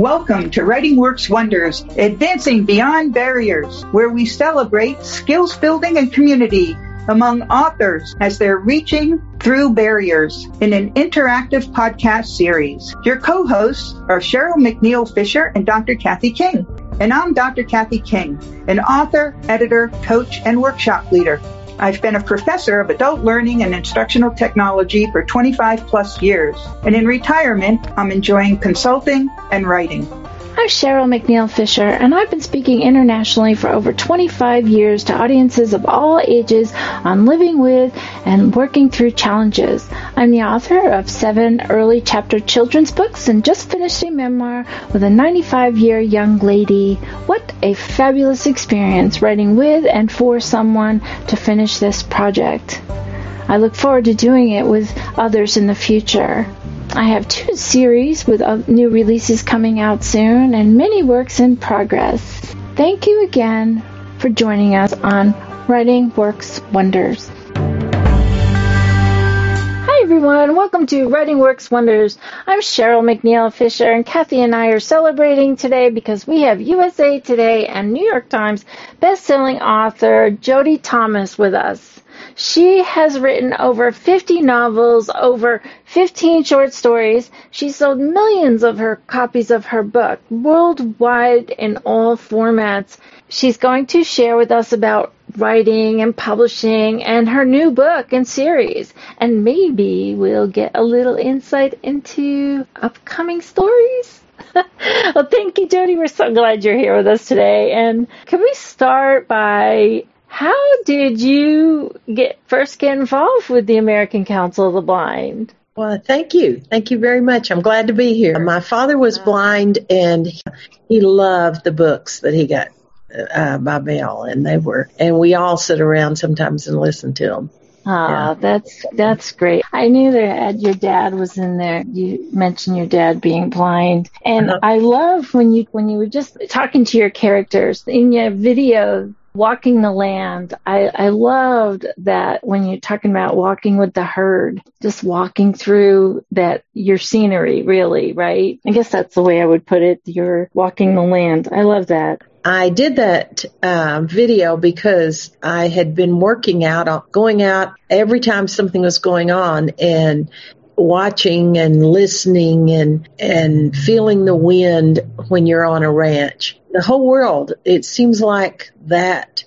Welcome to Writing Works Wonders, advancing beyond barriers, where we celebrate skills building and community among authors as they're reaching through barriers in an interactive podcast series. Your co-hosts are Cheryl McNeil Fisher and Dr. Kathy King. And I'm Dr. Kathy King, an author, editor, coach, and workshop leader. I've been a professor of adult learning and instructional technology for 25 plus years. And in retirement, I'm enjoying consulting and writing. I'm Cheryl McNeil Fisher, and I've been speaking internationally for over 25 years to audiences of all ages on living with and working through challenges. I'm the author of seven early chapter children's books and just finished a memoir with a 95 year young lady. What a fabulous experience writing with and for someone to finish this project. I look forward to doing it with others in the future. I have two series with uh, new releases coming out soon and many works in progress. Thank you again for joining us on Writing Works Wonders. Hi everyone, welcome to Writing Works Wonders. I'm Cheryl McNeil Fisher and Kathy and I are celebrating today because we have USA Today and New York Times best-selling author Jodi Thomas with us. She has written over 50 novels, over 15 short stories. She sold millions of her copies of her book worldwide in all formats. She's going to share with us about writing and publishing and her new book and series. And maybe we'll get a little insight into upcoming stories. well, thank you, Jodi. We're so glad you're here with us today. And can we start by how did you get first get involved with the American Council of the Blind? Well, thank you. Thank you very much. I'm glad to be here. My father was blind and he loved the books that he got uh, by mail and they were, and we all sit around sometimes and listen to them. Ah, yeah. that's that's great. I knew that your dad was in there. You mentioned your dad being blind, and uh-huh. I love when you when you were just talking to your characters in your video walking the land. I, I loved that when you're talking about walking with the herd, just walking through that, your scenery, really, right? I guess that's the way I would put it. You're walking the land. I love that. I did that uh, video because I had been working out, going out every time something was going on and watching and listening and and feeling the wind when you're on a ranch. The whole world, it seems like that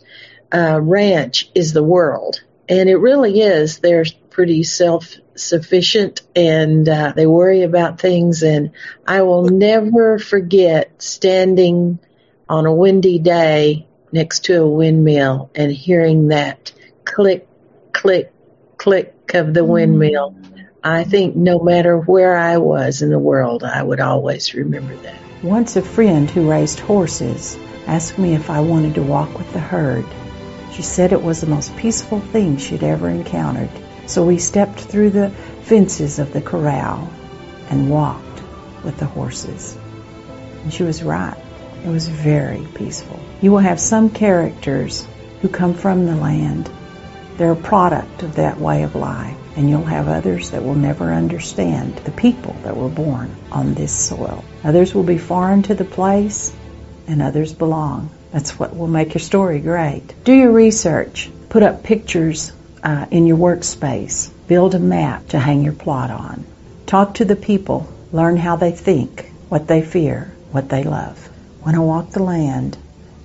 uh, ranch is the world, and it really is. They're pretty self sufficient and uh, they worry about things. And I will never forget standing on a windy day next to a windmill and hearing that click, click, click of the windmill I think no matter where I was in the world, I would always remember that. Once a friend who raised horses asked me if I wanted to walk with the herd. She said it was the most peaceful thing she'd ever encountered. So we stepped through the fences of the corral and walked with the horses. And she was right. It was very peaceful. You will have some characters who come from the land. They're a product of that way of life and you'll have others that will never understand the people that were born on this soil. Others will be foreign to the place, and others belong. That's what will make your story great. Do your research. Put up pictures uh, in your workspace. Build a map to hang your plot on. Talk to the people. Learn how they think, what they fear, what they love. When I walk the land,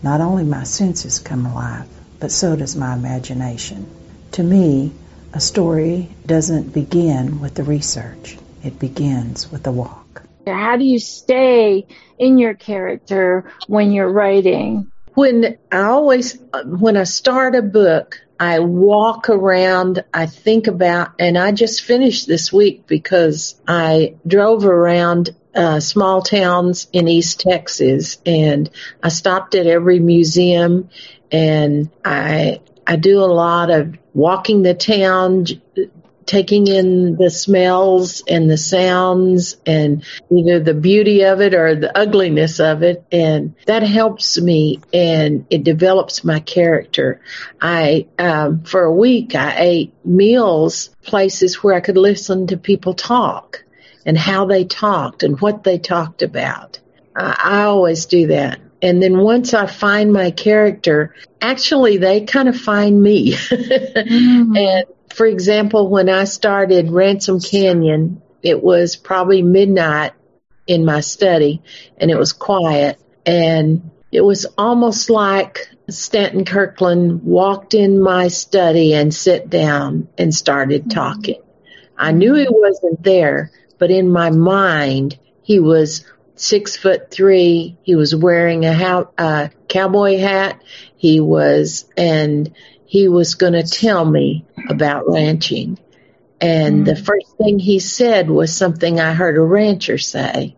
not only my senses come alive, but so does my imagination. To me, a story doesn't begin with the research, it begins with the walk. How do you stay in your character when you're writing? When I always, when I start a book, I walk around, I think about, and I just finished this week because I drove around uh, small towns in East Texas and I stopped at every museum and I I do a lot of walking the town, taking in the smells and the sounds and either the beauty of it or the ugliness of it. And that helps me and it develops my character. I, um, for a week, I ate meals, places where I could listen to people talk and how they talked and what they talked about. I, I always do that. And then once I find my character, actually they kind of find me. mm-hmm. And for example, when I started Ransom Canyon, it was probably midnight in my study and it was quiet and it was almost like Staten Kirkland walked in my study and sat down and started mm-hmm. talking. I knew he wasn't there, but in my mind, he was six foot three. He was wearing a, cowboy hat. He was, and he was going to tell me about ranching. And mm-hmm. the first thing he said was something I heard a rancher say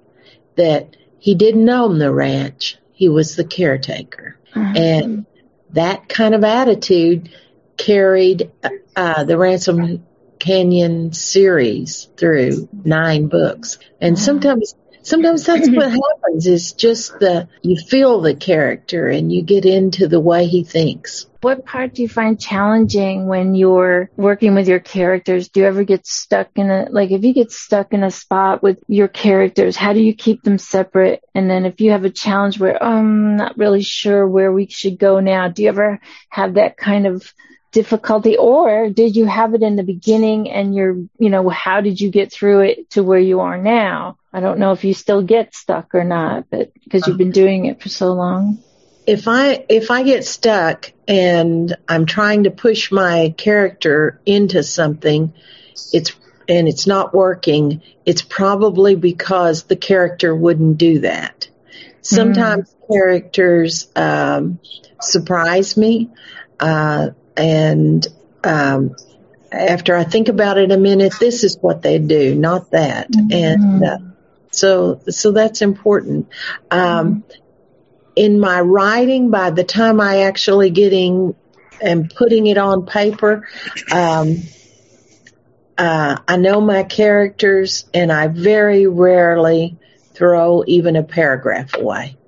that he didn't own the ranch. He was the caretaker. Mm-hmm. And that kind of attitude carried uh, the Ransom Canyon series through nine books. And sometimes sometimes that's what happens is just the you feel the character and you get into the way he thinks. What part do you find challenging when you're working with your characters? Do you ever get stuck in a like if you get stuck in a spot with your characters how do you keep them separate? And then if you have a challenge where oh, i'm not really sure where we should go now do you ever have that kind of difficulty or did you have it in the beginning and you're you know how did you get through it to where you are now? I don't know if you still get stuck or not but because you've been doing it for so long. If i if i get stuck and i'm trying to push my character into something it's and it's not working it's probably because the character wouldn't do that. Sometimes mm. characters um, surprise me. Uh, and um, after I think about it a minute, this is what they do, not that. Mm-hmm. And uh, so, so that's important. Um, in my writing, by the time I actually getting and putting it on paper, um, uh, I know my characters, and I very rarely throw even a paragraph away.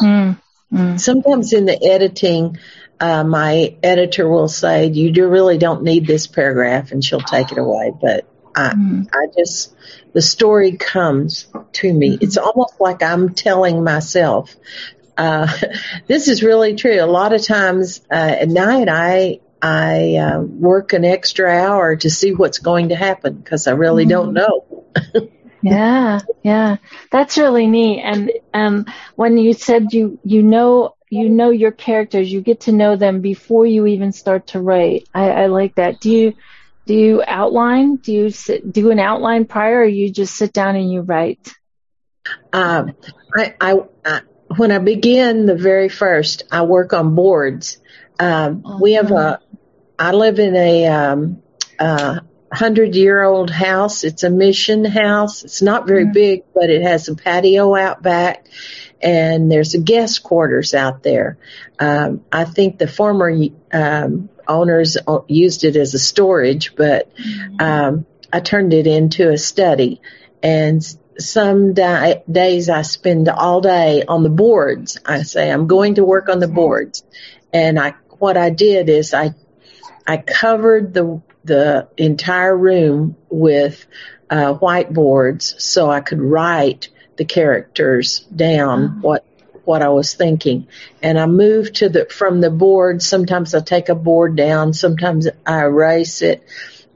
Mm, mm. Sometimes in the editing, uh, my editor will say, "You do really don't need this paragraph," and she'll take it away. But I, mm-hmm. I just the story comes to me. Mm-hmm. It's almost like I'm telling myself. Uh, this is really true. A lot of times uh, at night, I I uh, work an extra hour to see what's going to happen because I really mm-hmm. don't know. yeah, yeah, that's really neat. And um, when you said you you know you know your characters, you get to know them before you even start to write. I, I like that. Do you do you outline? Do you sit, do an outline prior, or you just sit down and you write? Um, I, I, I, when I begin the very first, I work on boards. Um, uh-huh. We have a. I live in a um, uh, hundred year old house. It's a mission house. It's not very mm-hmm. big, but it has a patio out back and there's a guest quarters out there. Um, I think the former um, owners used it as a storage, but um, I turned it into a study. And some di- days I spend all day on the boards. I say I'm going to work on the boards, and I what I did is I I covered the the entire room with uh, whiteboards so I could write the characters down uh-huh. what what I was thinking. And I move to the from the board. Sometimes I take a board down, sometimes I erase it,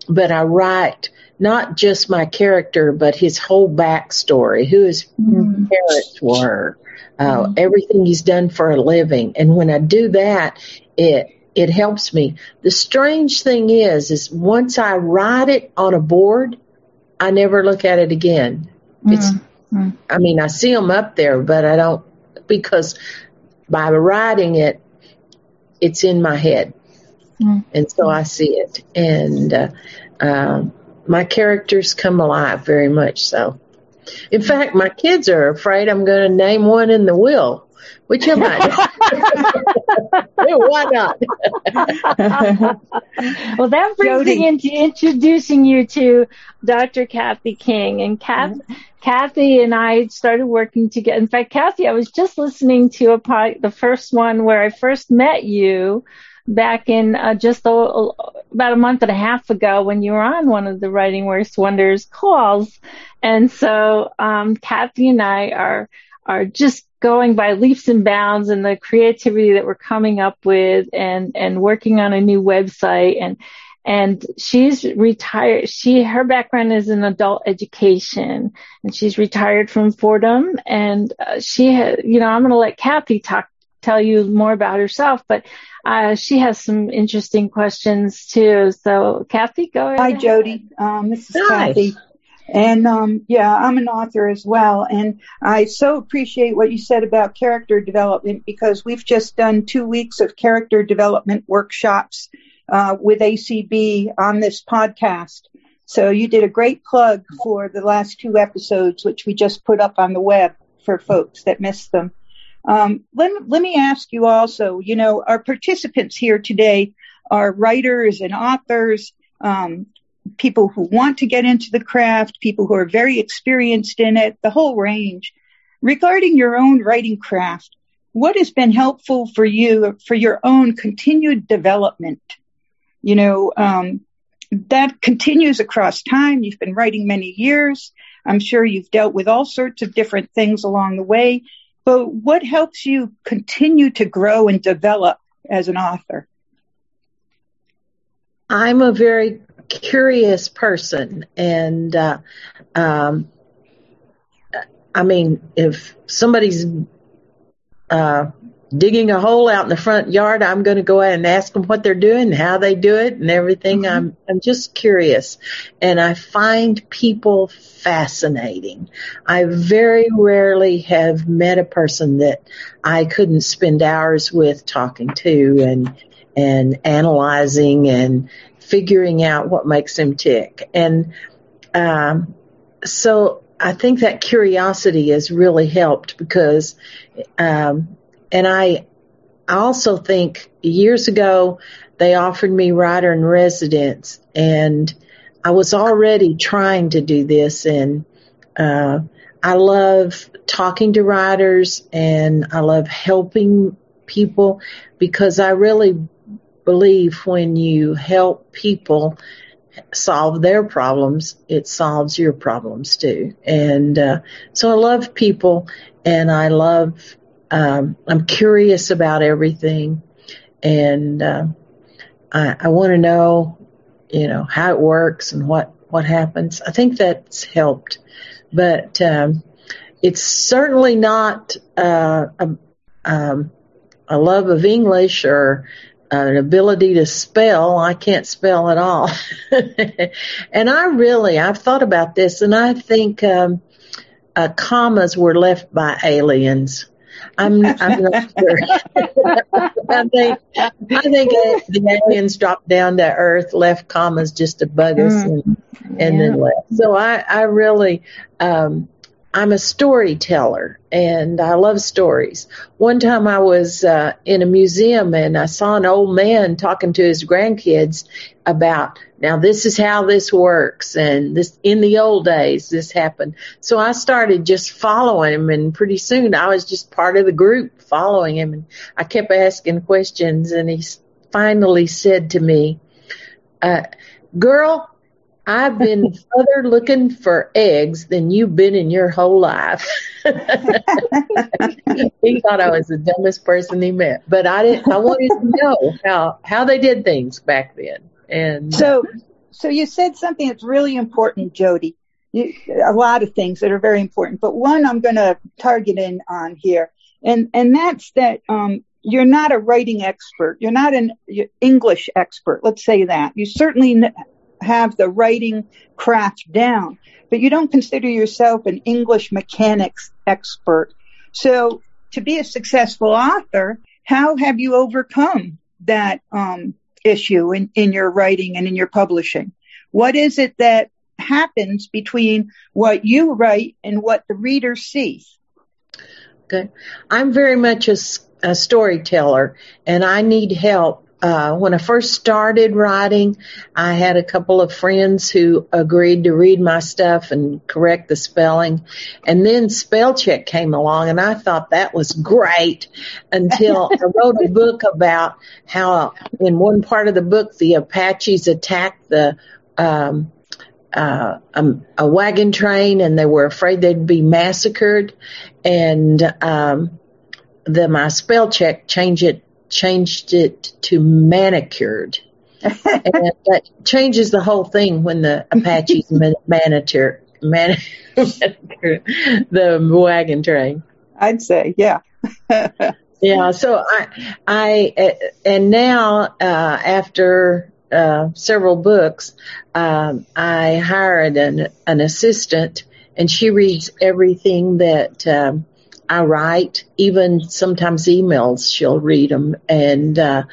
but I write not just my character, but his whole backstory, who his mm-hmm. parents were, uh, mm-hmm. everything he's done for a living. And when I do that, it it helps me. The strange thing is, is once I write it on a board, I never look at it again. Mm-hmm. It's Mm. I mean, I see them up there, but I don't because by writing it, it's in my head, mm. and so I see it, and uh, uh, my characters come alive very much. So, in fact, my kids are afraid I'm going to name one in the will. Which am I? Why not? well, that brings Jodi. me into introducing you to Dr. Kathy King. And Kath, mm-hmm. Kathy and I started working together. In fact, Kathy, I was just listening to a pod, the first one where I first met you back in uh, just a, about a month and a half ago when you were on one of the Writing Works Wonders calls. And so um, Kathy and I are are just going by leaps and bounds and the creativity that we're coming up with and, and working on a new website and, and she's retired. She, her background is in adult education and she's retired from Fordham and uh, she had, you know, I'm going to let Kathy talk, tell you more about herself, but uh, she has some interesting questions too. So Kathy, go ahead. Hi, Jodi. Um, this is Hi. Kathy. And um, yeah, I'm an author as well. And I so appreciate what you said about character development because we've just done two weeks of character development workshops uh, with ACB on this podcast. So you did a great plug for the last two episodes, which we just put up on the web for folks that missed them. Um, let, let me ask you also, you know, our participants here today are writers and authors, um, people who want to get into the craft, people who are very experienced in it, the whole range. Regarding your own writing craft, what has been helpful for you for your own continued development? You know, um, that continues across time. You've been writing many years. I'm sure you've dealt with all sorts of different things along the way. But what helps you continue to grow and develop as an author? I'm a very curious person, and uh, um, I mean, if somebody's uh, digging a hole out in the front yard, I'm going to go out and ask them what they're doing, how they do it, and everything. Mm-hmm. I'm I'm just curious, and I find people fascinating. I very rarely have met a person that I couldn't spend hours with talking to and and analyzing and figuring out what makes them tick. And um, so I think that curiosity has really helped because um, and I, I also think years ago they offered me writer in residence and I was already trying to do this and, uh, I love talking to writers and I love helping people because I really believe when you help people solve their problems, it solves your problems too. And uh, so I love people and I love um, I'm curious about everything, and uh, I, I want to know, you know, how it works and what what happens. I think that's helped, but um, it's certainly not uh, a, um, a love of English or an ability to spell. I can't spell at all. and I really, I've thought about this and I think, um, uh, commas were left by aliens. I'm, I'm not sure. I think, I think the aliens dropped down to earth, left commas just to bug us mm. and, and yeah. then left. So I, I really, um, I'm a storyteller and I love stories. One time I was uh, in a museum and I saw an old man talking to his grandkids about now this is how this works and this in the old days this happened. So I started just following him and pretty soon I was just part of the group following him and I kept asking questions and he finally said to me, uh, girl, I've been further looking for eggs than you've been in your whole life. he thought I was the dumbest person he met, but I didn't. I wanted to know how how they did things back then. And so, so you said something that's really important, Jodi. You, a lot of things that are very important, but one I'm going to target in on here, and and that's that um, you're not a writing expert. You're not an English expert. Let's say that. You certainly have the writing craft down, but you don't consider yourself an English mechanics expert. So to be a successful author, how have you overcome that um, issue in, in your writing and in your publishing? What is it that happens between what you write and what the reader sees? Okay. I'm very much a, a storyteller and I need help uh, when I first started writing, I had a couple of friends who agreed to read my stuff and correct the spelling. And then spell check came along and I thought that was great until I wrote a book about how in one part of the book the Apaches attacked the, um, uh, a, a, wagon train and they were afraid they'd be massacred. And um, the my spell check changed it changed it to manicured. and that changes the whole thing when the Apaches manicure, man, the wagon train. I'd say, yeah. yeah. So I, I, and now uh, after uh, several books, um, I hired an an assistant, and she reads everything that. Um, I write, even sometimes emails, she'll read them. And, uh,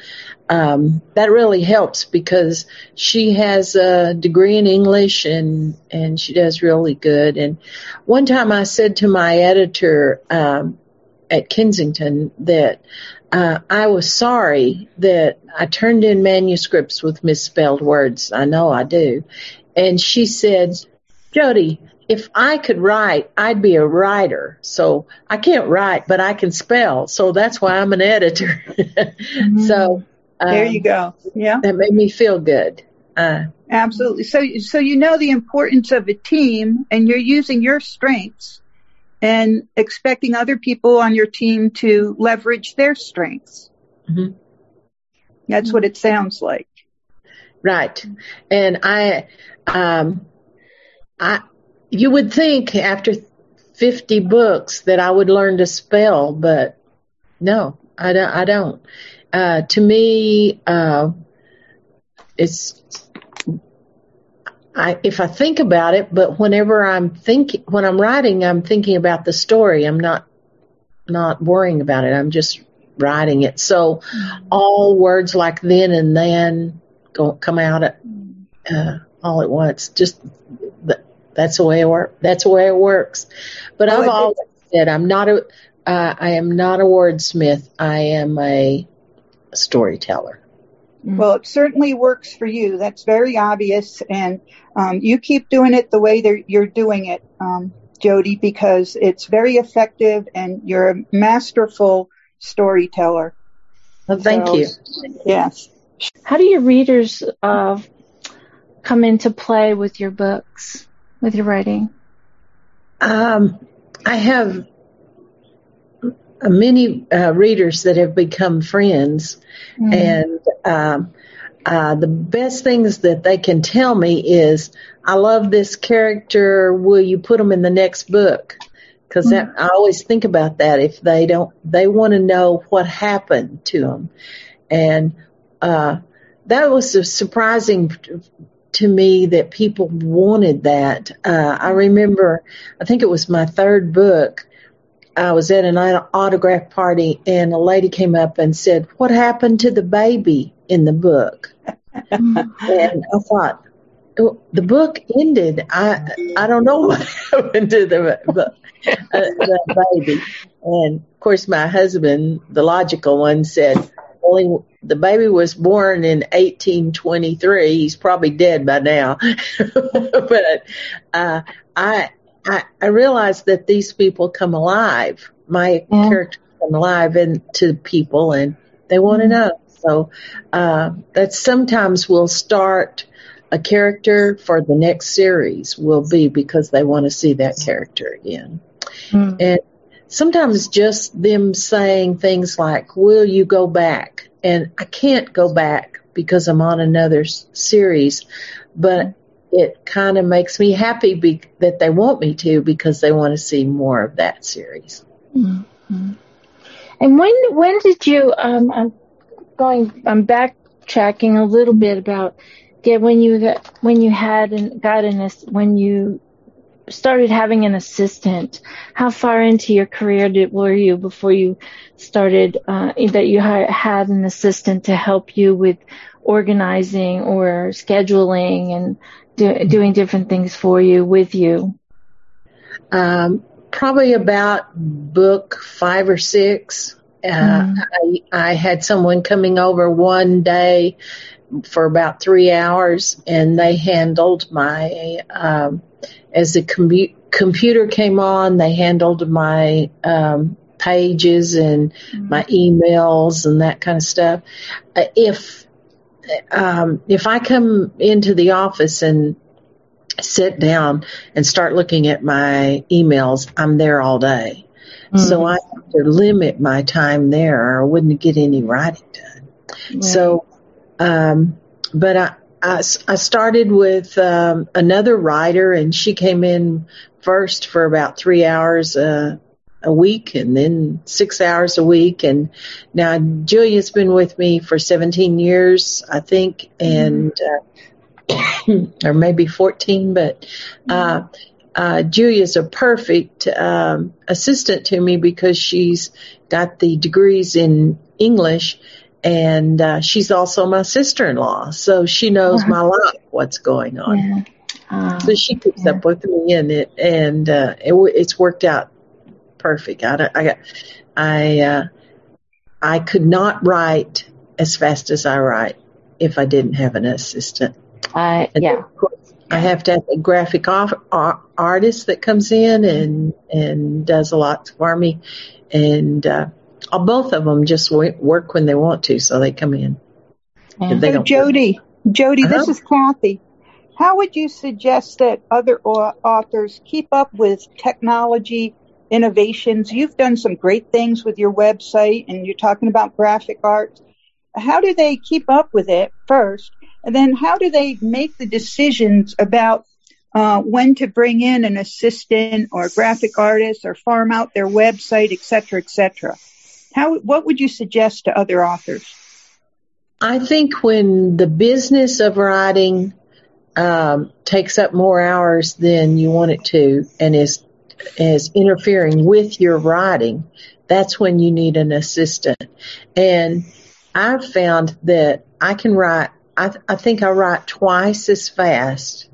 um, that really helps because she has a degree in English and, and she does really good. And one time I said to my editor, um, at Kensington that, uh, I was sorry that I turned in manuscripts with misspelled words. I know I do. And she said, Jodi, if I could write, I'd be a writer. So I can't write, but I can spell. So that's why I'm an editor. mm-hmm. So um, there you go. Yeah, that made me feel good. Uh, Absolutely. So, so you know the importance of a team, and you're using your strengths and expecting other people on your team to leverage their strengths. Mm-hmm. That's what it sounds like. Right. And I, um, I, you would think after 50 books that I would learn to spell, but no, I don't. I don't. Uh, to me, uh, it's, I, if I think about it, but whenever I'm thinking, when I'm writing, I'm thinking about the story. I'm not, not worrying about it. I'm just writing it. So mm-hmm. all words like then and then go, come out at, uh, all at once. Just that's the way it works. That's the way it works. But oh, I've always said I'm not a. Uh, I am not a wordsmith. I am a storyteller. Mm-hmm. Well, it certainly works for you. That's very obvious, and um, you keep doing it the way you're doing it, um, Jodi, because it's very effective, and you're a masterful storyteller. Well, thank so, you. Yes. How do your readers uh, come into play with your books? With your writing? Um, I have many uh, readers that have become friends, mm-hmm. and um, uh, the best things that they can tell me is, "I love this character. Will you put them in the next book?" Because mm-hmm. I always think about that. If they don't, they want to know what happened to them, and uh, that was a surprising to me that people wanted that. Uh, I remember, I think it was my third book. I was at an autograph party and a lady came up and said, what happened to the baby in the book? and I thought, oh, the book ended. I I don't know what happened to the, uh, the baby. And of course, my husband, the logical one, said, "Well, the baby was born in 1823. He's probably dead by now. but uh, I, I I realized that these people come alive. My yeah. characters come alive into people, and they want to mm-hmm. know. So uh, that sometimes we'll start a character for the next series will be because they want to see that character again. Mm. And sometimes just them saying things like, "Will you go back?" And I can't go back because I'm on another series, but it kind of makes me happy be- that they want me to because they want to see more of that series. Mm-hmm. And when when did you? Um, I'm going. I'm backtracking a little bit about get when you got when you had and got an when you started having an assistant, how far into your career did, were you before you started uh, that you had an assistant to help you with organizing or scheduling and do, doing different things for you with you? Um, probably about book five or six. Uh, mm. I, I had someone coming over one day for about three hours, and they handled my um, as the commu- computer came on, they handled my um, pages and mm-hmm. my emails and that kind of stuff. Uh, if um, if I come into the office and sit down and start looking at my emails, I'm there all day. Mm-hmm. So I have to limit my time there or I wouldn't get any writing done. Right. So, um, but I, I, I started with um, another writer and she came in first for about three hours uh, a week and then six hours a week. And now Julia's been with me for 17 years, I think, and uh, or maybe 14, but uh, uh, Julia's a perfect um, assistant to me because she's got the degrees in English and uh, she's also my sister-in-law, so she knows uh-huh. my life, what's going on. Yeah. Uh, so she keeps yeah. up with me, and it and uh, it, it's worked out perfect. I I I, uh, I could not write as fast as I write if I didn't have an assistant. Uh, yeah. I have to have a graphic off, artist that comes in and and does a lot for me, and uh, both of them just work when they want to, so they come in. Yeah. So Jodi, Jodi, uh-huh. this is Kathy. How would you suggest that other authors keep up with technology innovations? You've done some great things with your website, and you're talking about graphic arts. How do they keep up with it first? And then how do they make the decisions about uh, when to bring in an assistant or graphic artist or farm out their website, et cetera, et cetera? How, what would you suggest to other authors? I think when the business of writing um, takes up more hours than you want it to and is is interfering with your writing, that's when you need an assistant. And I've found that I can write I, I think I write twice as fast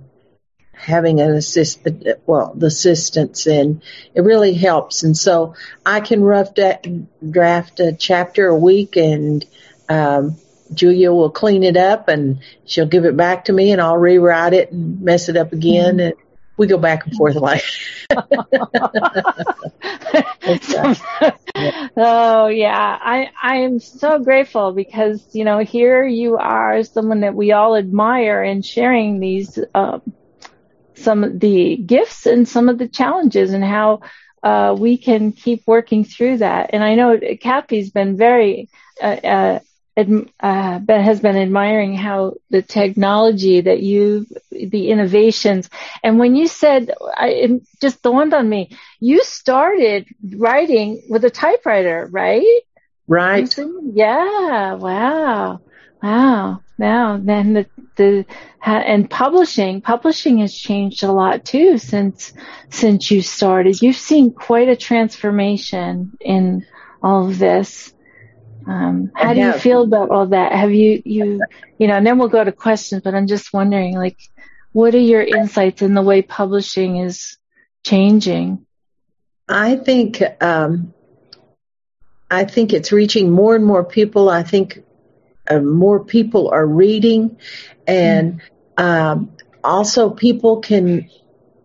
having an assistant, well, the assistants and it really helps. And so I can rough da- draft a chapter a week and, um, Julia will clean it up and she'll give it back to me and I'll rewrite it and mess it up again. Mm-hmm. And we go back and forth like. oh yeah, I I am so grateful because you know here you are, someone that we all admire, and sharing these um, some of the gifts and some of the challenges and how uh, we can keep working through that. And I know Kathy's been very uh, uh, uh, has been admiring how the technology that you, the innovations, and when you said, I, it just dawned on me, you started writing with a typewriter, right? Right. Yeah. Wow. Wow. Wow. Then the, the, and publishing, publishing has changed a lot too since, since you started. You've seen quite a transformation in all of this. Um, how do you feel about all that? Have you, you, you know, and then we'll go to questions, but I'm just wondering, like, what are your insights in the way publishing is changing? I think, um, I think it's reaching more and more people. I think uh, more people are reading and, mm. um, also people can,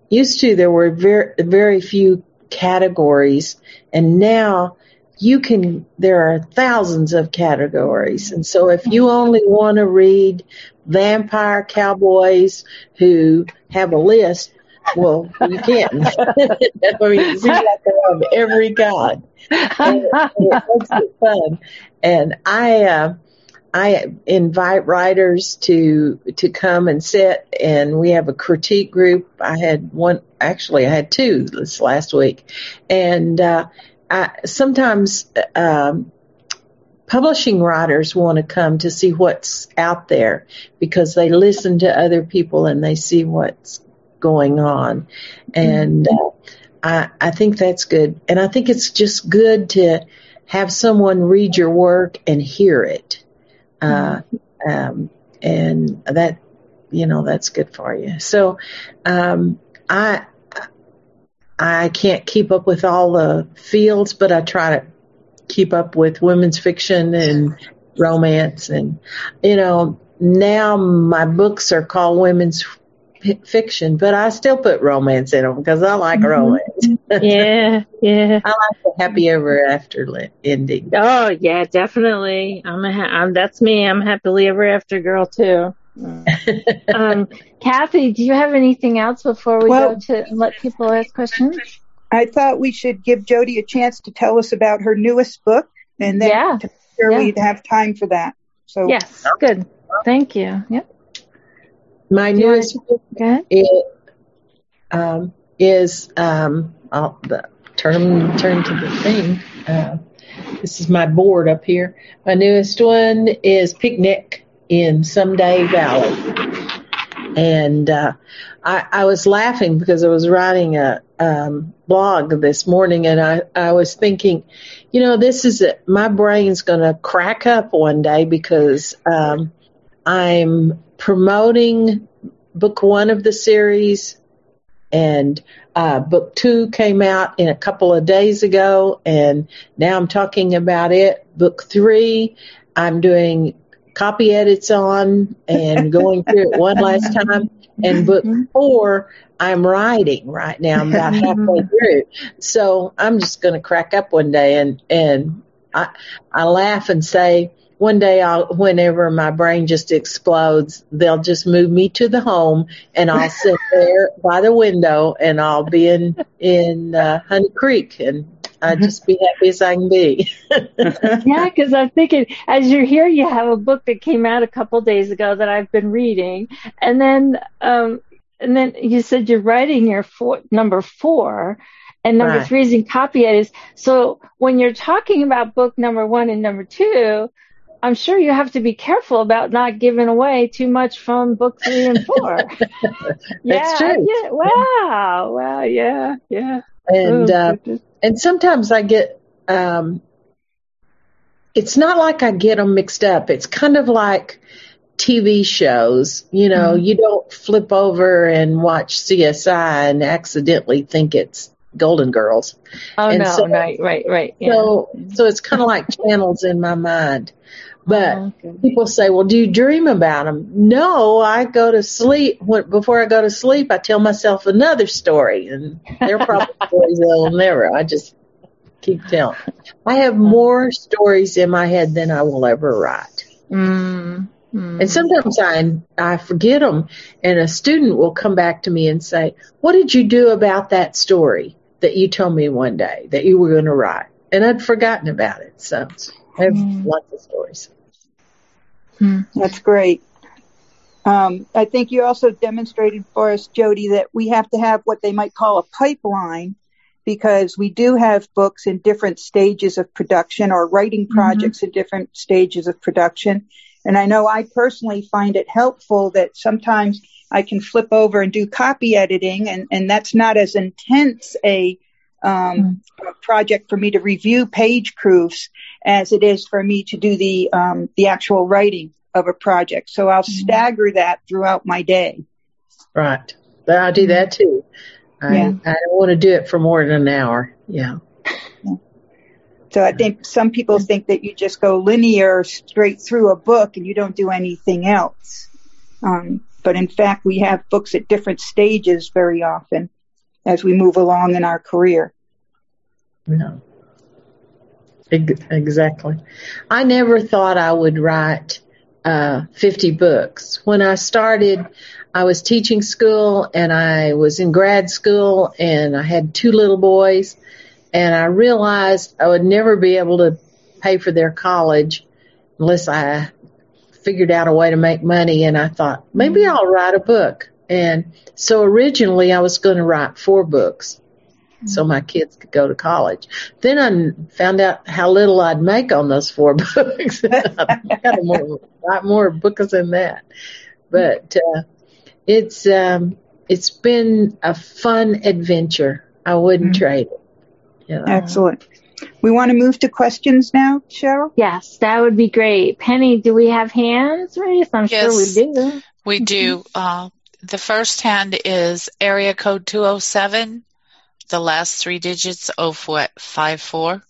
used to there were very, very few categories and now you can, there are thousands of categories. And so if you only want to read vampire cowboys who have a list, well, you can. I mean, we have to have every god. And, and it makes it fun. And I, uh, I invite writers to to come and sit, and we have a critique group. I had one, actually, I had two this last week, and uh, I, sometimes um, publishing writers want to come to see what's out there because they listen to other people and they see what's going on, and uh, I, I think that's good. And I think it's just good to have someone read your work and hear it, uh, um, and that you know that's good for you. So um, I I can't keep up with all the fields, but I try to keep up with women's fiction and romance. And, you know, now my books are called women's fiction, but I still put romance in them because I like mm-hmm. romance. yeah, yeah. I like the happy ever after ending. Oh yeah, definitely. I'm a ha- I'm, that's me. I'm a happily ever after girl too. um, Kathy, do you have anything else before we Well- go to let people ask questions? I thought we should give Jodi a chance to tell us about her newest book, and then Yeah. to make sure Yeah. we'd have time for that. So Yes, good. Thank you. Yep. My Do newest book it, um, is um, I'll the, turn turn to the thing. Uh, this is my board up here. My newest one is Picnic in Someday Valley, and uh, I, I was laughing because I was writing a um, blog this morning, and I I was thinking, you know, this is a, my brain's going to crack up one day because um, I'm promoting book one of the series. And uh, book two came out in a couple of days ago and now i'm talking about it. Book three i'm doing copy edits on and going through it one last time. And book four i'm writing right now. I'm about halfway through. So i'm just going to crack up one day and and i i laugh and say one day I'll, whenever my brain just explodes, they'll just move me to the home and I'll sit there by the window and I'll be in, in, uh, Honey Creek and I'll just be happy as I can be. Yeah, because I'm thinking as you're here, you have a book that came out a couple days ago that I've been reading, and then um, and then you said you're writing your four, number four, and number Right. three is in copy edits. So when you're talking about book number one and number two. I'm sure you have to be careful about not giving away too much from book three and four. yeah, true. Yeah, wow, wow, yeah, yeah. and, Oh, uh, and sometimes I get, um, it's not like I get them mixed up. It's kind of like TV shows. You know, Mm-hmm. you don't flip over and watch CSI and accidentally think it's Golden Girls. oh and no, so- right, right, right. Yeah. So, so it's kind of like channels in my mind. But Oh, okay. people say, "Well, do you dream about them?" No, I go to sleep. When, before I go to sleep, I tell myself another story, and they're probably stories that'll never. I just keep telling. I have more stories in my head than I will ever write, Mm, mm. and sometimes I I forget them, and a student will come back to me and say, "What did you do about that story that you told me one day that you were going to write?" And I'd forgotten about it. So I have Mm. lots of stories. That's great. Um, I think you also demonstrated for us, Jodi, that we have to have what they might call a pipeline because we do have books in different stages of production or writing projects in different stages of production. And I know I personally find it helpful that sometimes I can flip over and do copy editing and, and that's not as intense a, um, a project for me to review page proofs as it is for me to do the um, the actual writing of a project. So I'll stagger that throughout my day. Right. But I do that too. I, Yeah. I don't want to do it for more than an hour. Yeah. So I think some people think that you just go linear straight through a book and you don't do anything else. Um, but in fact, we have books at different stages very often as we move along in our career. No. Exactly. I never thought I would write uh, 50 books. When I started, I was teaching school and I was in grad school and I had two little boys and I realized I would never be able to pay for their college unless I figured out a way to make money and I thought maybe I'll write a book. And so originally I was going to write four books so my kids could go to college. Then I found out how little I'd make on those four books. I got a more, lot more books than that. But uh, it's um, it's been a fun adventure. I wouldn't trade it. You know. Excellent. We want to move to questions now, Cheryl? Yes, that would be great. Penny, do we have hands raised? I'm Yes. sure we do. We do. Uh, the first hand is area code 207, the last three digits of what, 54?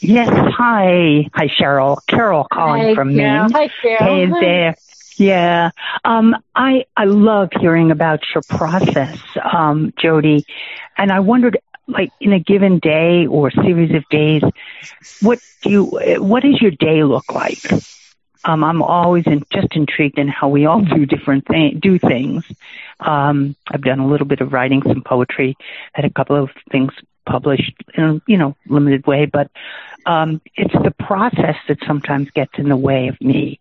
Yes, hi. Hi, Cheryl. Carol calling Hi, from Carol. Maine. Hi, Carol. Hey there. Yeah. Um, I, I love hearing about your process, um, Jodi. And I wondered, like, in a given day or series of days, what do you, what does your day look like? um, I'm always in, just intrigued in how we all do different things, do things. Um, I've done a little bit of writing, some poetry, had a couple of things published in a, you know, limited way, but, um, it's the process that sometimes gets in the way of me,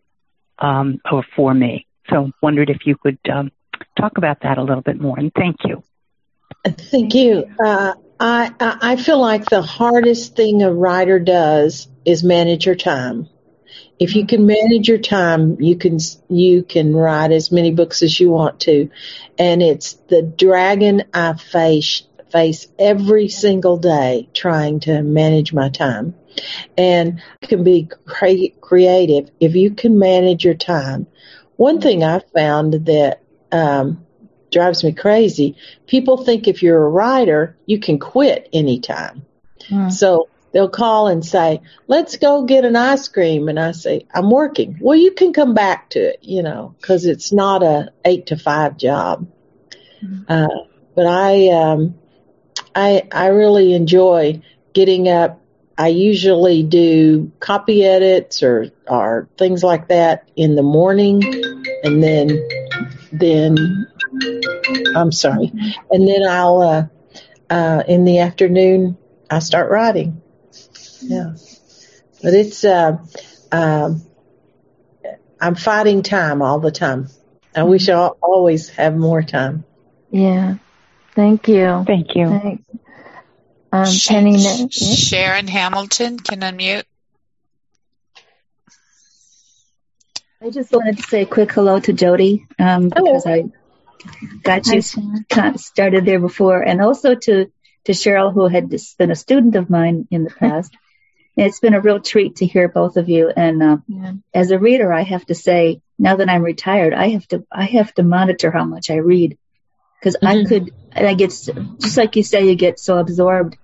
um, or for me. So wondered if you could, um, talk about that a little bit more and thank you. Thank you. Uh, I, I feel like the hardest thing a writer does is manage your time. If you can manage your time, you can you can write as many books as you want to, and it's the dragon I face face every single day trying to manage my time, and can be cre- creative if you can manage your time. One thing I found that um, drives me crazy. People think if you're a writer, you can quit anytime. Mm. So they'll call and say, let's go get an ice cream. And I say, I'm working. Well, you can come back to it, you know, cause it's not a eight to five job. Mm. Uh, but I, um, I, I really enjoy getting up. I usually do copy edits or, or things like that in the morning and then, then I'm sorry. And then I'll, uh, uh, in the afternoon, I start writing. Yeah. But it's, uh, um, I'm fighting time all the time. I wish I always have more time. Yeah. Thank you. Thank you. Thanks. Um, Penny, Sharon Hamilton can unmute. I just wanted to say a quick hello to Jodi um, because I got you started there before, and also to to Cheryl, who had been a student of mine in the past. It's been a real treat to hear both of you. And uh, yeah. as a reader, I have to say, now that I'm retired, I have to I have to monitor how much I read because mm-hmm. I could and I get just like you say, you get so absorbed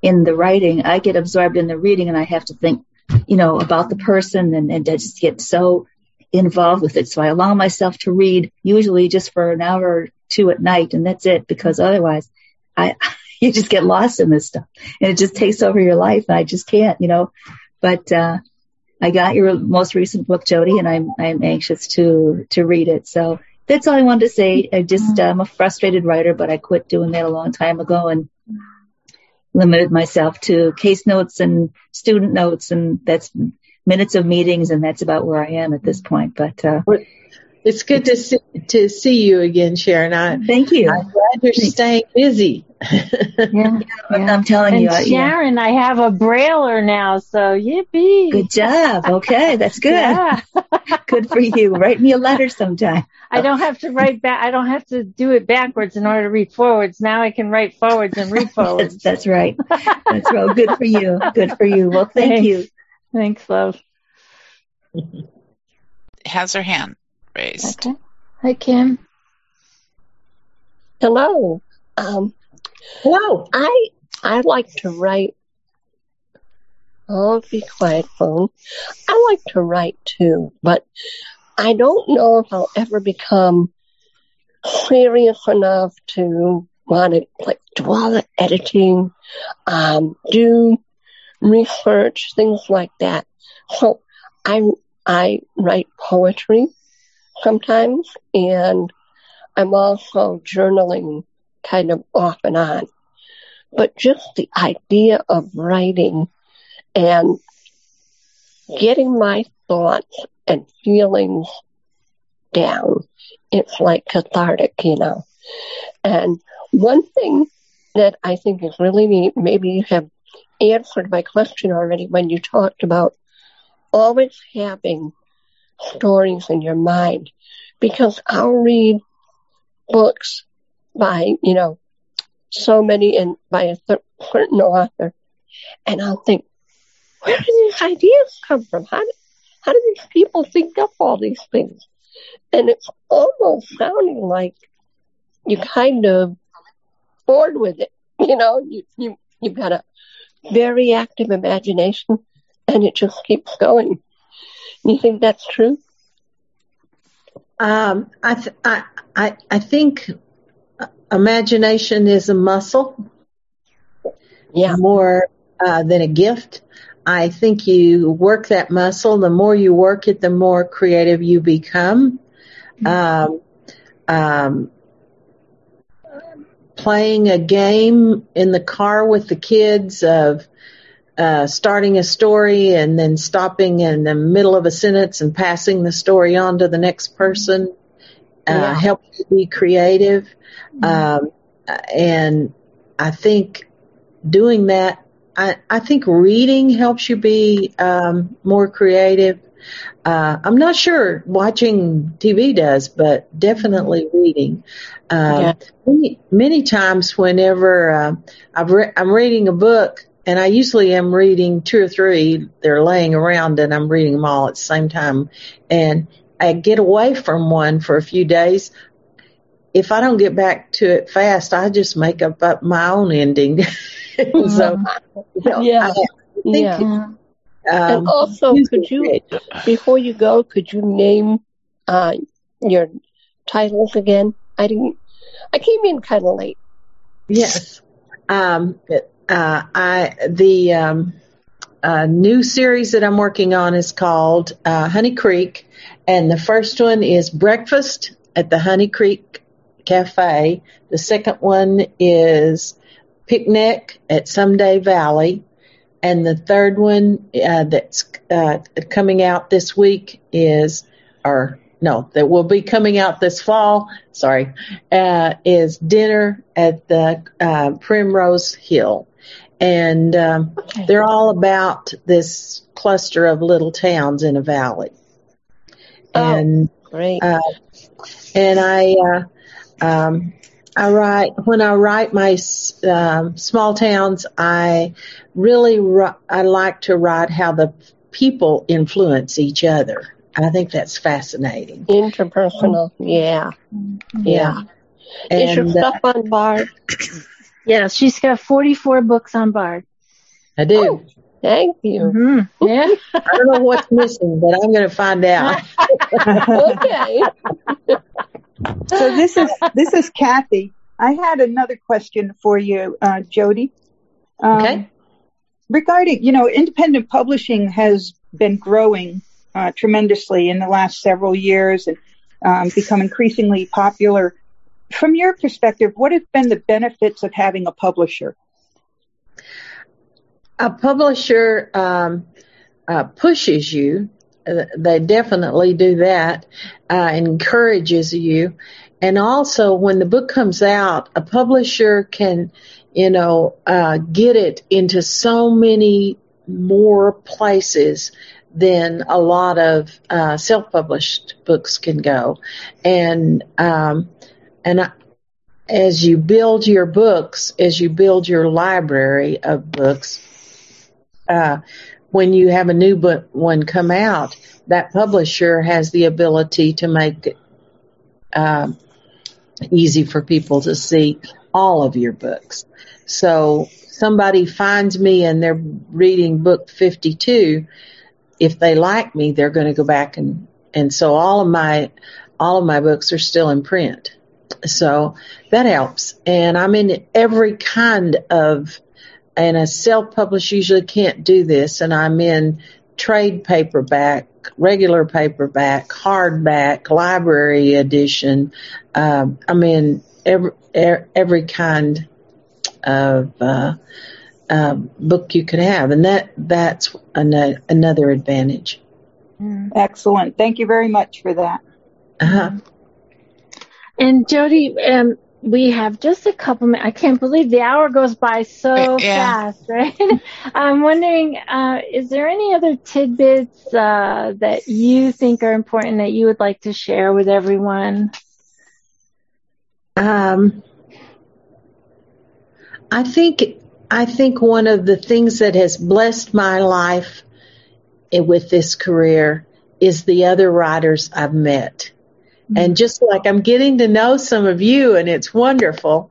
in the writing. I get absorbed in the reading, and I have to think, you know, about the person, and, and I just get so involved with it. So I allow myself to read usually just for an hour or two at night and that's it because otherwise I, you just get lost in this stuff and it just takes over your life and I just can't, you know, but, uh, I got your most recent book, Jodi, and I'm, I'm anxious to, to read it. So that's all I wanted to say. I just, I'm a frustrated writer, but I quit doing that a long time ago and limited myself to case notes and student notes and that's minutes of meetings, and that's about where I am at this point. But uh, it's good to see to see you again, Sharon. I, Thank you. I'm glad you're staying busy. yeah, yeah, I'm telling and you, uh, Sharon, yeah. I have a brailer now, so yippee! Good job. Okay, that's good. Yeah. good for you. Write me a letter sometime. I don't have to write back. I don't have to do it backwards in order to read forwards. Now I can write forwards and read forwards. that's, that's right. That's right. Good for you. Good for you. Well, thank Thanks. you. Thanks, love. Has her hand raised. Okay. Hi, Kim. Hello. Um, Hello. I I like to write. Oh, be quiet, phone. I like to write too, but I don't know if I'll ever become serious enough to want to like do all the editing, um, do research, things like that. So I I write poetry sometimes, and I'm also journaling kind of off and on. But just the idea of writing and getting my thoughts and feelings down, it's like cathartic, you know. And one thing that I think is really neat, maybe you have answered my question already when you talked about always having stories in your mind because I'll read books by, you know, so many and by a certain author and I'll think, where do these ideas come from? How do, how do these people think up all these things? And it's almost sounding like you kind of bored with it. You know, you, you, you've got a very active imagination and it just keeps going. You think that's true? Um, I, th- I, I, I think imagination is a muscle. Yeah. More uh, than a gift. I think you work that muscle. The more you work it, the more creative you become. Um, um, playing a game in the car with the kids of uh, starting a story and then stopping in the middle of a sentence and passing the story on to the next person uh, yeah. help you be creative. Mm-hmm. Um, and I think doing that, I, I think reading helps you be um, more creative. Uh, I'm not sure watching TV does, but definitely reading. Um, yeah. many, many times, whenever uh, I've re- I'm reading a book, and I usually am reading two or three, they're laying around, and I'm reading them all at the same time. And I get away from one for a few days. If I don't get back to it fast, I just make up, up my own ending. Mm-hmm. so, you know, yeah, yeah. Um, and also, could you, before you go, could you name uh, your titles again? I didn't. I came in kind of late. Yes. Um, uh, I the um, uh, new series that I'm working on is called uh, Honey Creek, and the first one is Breakfast at the Honey Creek Cafe. The second one is Picnic at Someday Valley. And the third one uh, that's uh, coming out this week is, or no, that will be coming out this fall, sorry, uh, is Dinner at the uh, Primrose Hill. And um, okay. they're all about this cluster of little towns in a valley. Oh, and great. Uh, and I, uh, um, I write when I write my um, small towns. I really I like to write how the people influence each other. I think that's fascinating. Interpersonal, yeah, yeah. And, Is your stuff uh, on Bard? Yeah, she's got forty-four books on Bard. I do. Oh, Thank you. Mm-hmm. Yeah. I don't know what's missing, but I'm going to find out. okay. so this is this is Kathy. I had another question for you, uh, Jodi. Um, okay. Regarding, you know, independent publishing has been growing uh, tremendously in the last several years and um, become increasingly popular. From your perspective, what have been the benefits of having a publisher? a publisher um, uh, pushes you. Uh, they definitely do that. Uh, encourages you, and also when the book comes out, a publisher can, you know, uh, get it into so many more places than a lot of uh, self-published books can go, and um, and as you build your books, as you build your library of books, uh, when you have a new book one come out, that publisher has the ability to make it uh, easy for people to see all of your books. So somebody finds me and they're reading book 52. If they like me, they're going to go back and, and so all of my, all of my books are still in print. So that helps. And I'm in every kind of and a self-published usually can't do this, and I'm in trade paperback, regular paperback, hardback, library edition. Um, I'm in every every kind of uh, uh, book you could have, and that that's an, another advantage. Mm, excellent. Thank you very much for that. Uh-huh. And Jodi, um, we have just a couple minutes. I can't believe the hour goes by so yeah. fast, right? I'm wondering, uh, is there any other tidbits uh, that you think are important that you would like to share with everyone? Um, I think I think one of the things that has blessed my life with this career is the other writers I've met. And just like I'm getting to know some of you and it's wonderful,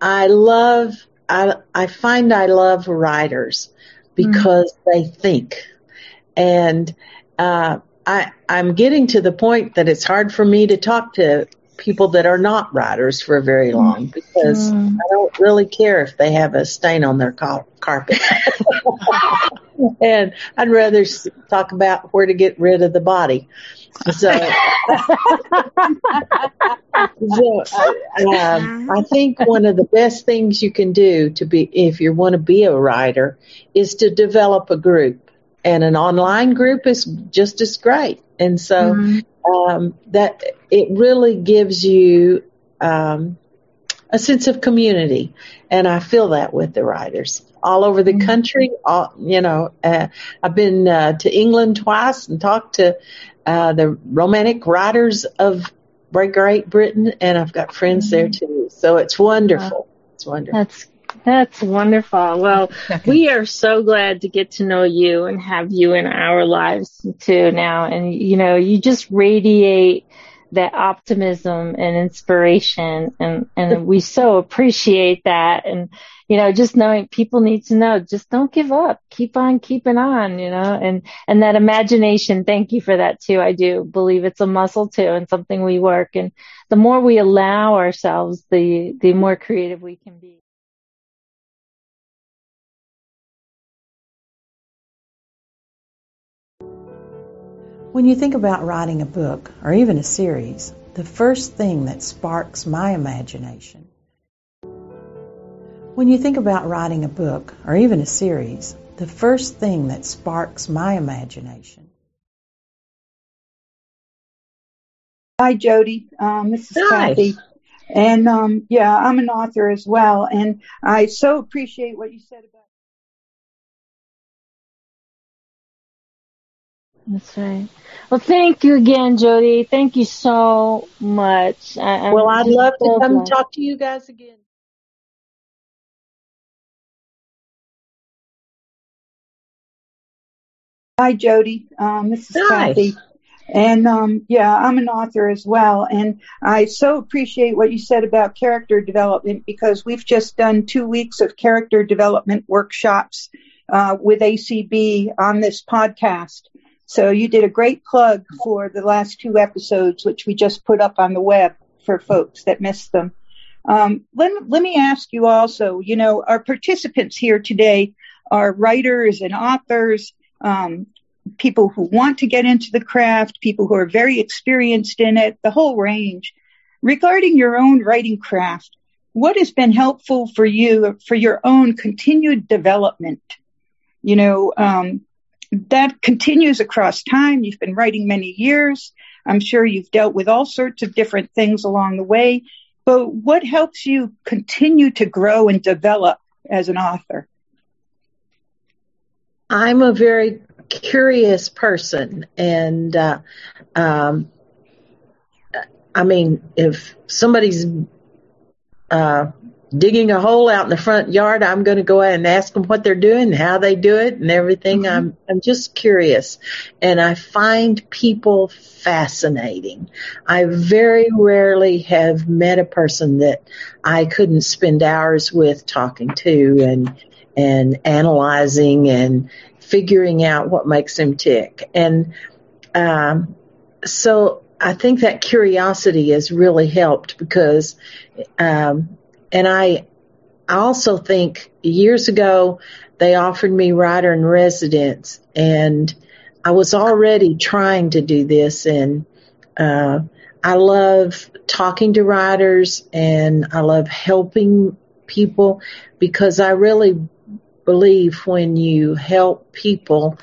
I love, I, I find I love writers because mm-hmm. they think. And, uh, I, I'm getting to the point that it's hard for me to talk to people that are not writers for very long because mm. I don't really care if they have a stain on their car- carpet. and I'd rather talk about where to get rid of the body. So, so um, I think one of the best things you can do to be, if you want to be a writer, is to develop a group. And an online group is just as great. And so mm-hmm. um, that it really gives you um, a sense of community. And I feel that with the writers all over the mm-hmm. country. All, you know, uh, I've been uh, to England twice and talked to uh, the romantic writers of Great Britain, and I've got friends there mm-hmm. too. So it's wonderful. It's wonderful. That's that's wonderful. Well, we are so glad to get to know you and have you in our lives too now. And you know, you just radiate that optimism and inspiration and and we so appreciate that and you know, just knowing people need to know, just don't give up. Keep on keeping on, you know, and, and that imagination. Thank you for that too. I do believe it's a muscle too and something we work. And the more we allow ourselves, the, the more creative we can be. When you think about writing a book or even a series, the first thing that sparks my imagination when you think about writing a book or even a series, the first thing that sparks my imagination. Hi, Jodi. Um, this is Hi. Kathy. And um, yeah, I'm an author as well. And I so appreciate what you said about. That's right. Well, thank you again, Jodi. Thank you so much. I, well, I'd love to come talk to you guys again. Hi, Jodi. Um, this is Hi. Kathy. And um, yeah, I'm an author as well. And I so appreciate what you said about character development because we've just done two weeks of character development workshops uh, with ACB on this podcast. So you did a great plug for the last two episodes, which we just put up on the web for folks that missed them. Um, let, let me ask you also, you know, our participants here today are writers and authors um, people who want to get into the craft, people who are very experienced in it, the whole range. Regarding your own writing craft, what has been helpful for you for your own continued development? You know, um, that continues across time. You've been writing many years. I'm sure you've dealt with all sorts of different things along the way. But what helps you continue to grow and develop as an author? I'm a very curious person, and uh, um, I mean, if somebody's uh, digging a hole out in the front yard, I'm going to go out and ask them what they're doing, how they do it, and everything. Mm-hmm. I'm I'm just curious, and I find people fascinating. I very rarely have met a person that I couldn't spend hours with talking to, and and analyzing and figuring out what makes them tick. And um, so I think that curiosity has really helped because, um, and I, also think years ago they offered me writer in residence, and I was already trying to do this, and uh, I love talking to writers, and I love helping people because I really believe when you help people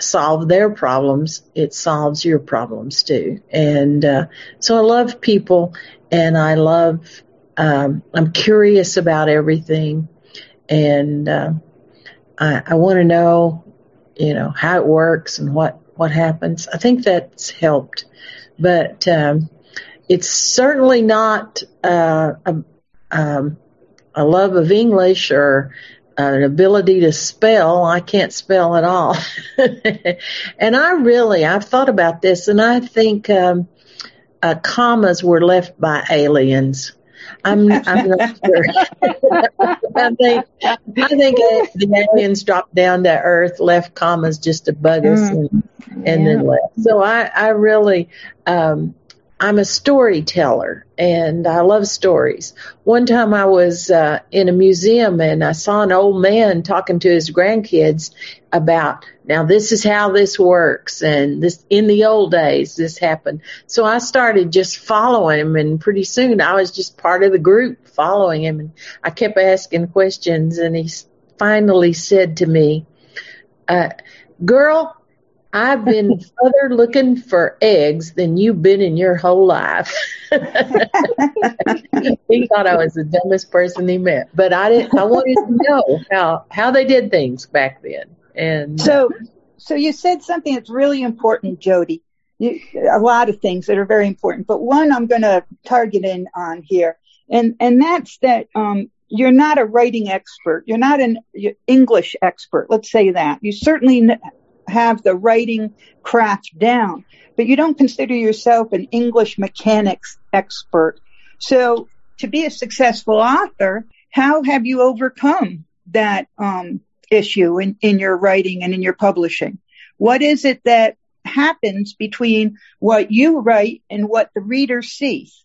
solve their problems, it solves your problems too. And uh, so I love people, and I love. Um, I'm curious about everything, and uh, I, I want to know, you know, how it works and what what happens. I think that's helped, but um, it's certainly not uh, a, um, a love of English or an ability to spell. I can't spell at all. and I really, I've thought about this and I think, um, uh, commas were left by aliens. I'm, I'm not sure. I think, I think the aliens dropped down to earth, left commas just to bug us mm. and, and yeah. then left. So I, I really, um, I'm a storyteller and I love stories. One time I was uh, in a museum and I saw an old man talking to his grandkids about now this is how this works and this in the old days this happened. So I started just following him and pretty soon I was just part of the group following him and I kept asking questions and he finally said to me, uh, girl, I've been further looking for eggs than you've been in your whole life. he thought I was the dumbest person he met, but I didn't. I wanted to know how how they did things back then. And so, so you said something that's really important, Jodi. You, a lot of things that are very important, but one I'm going to target in on here, and and that's that um, you're not a writing expert. You're not an English expert. Let's say that. You certainly have the writing craft down, but you don't consider yourself an English mechanics expert. So to be a successful author, how have you overcome that um, issue in, in your writing and in your publishing? What is it that happens between what you write and what the reader sees?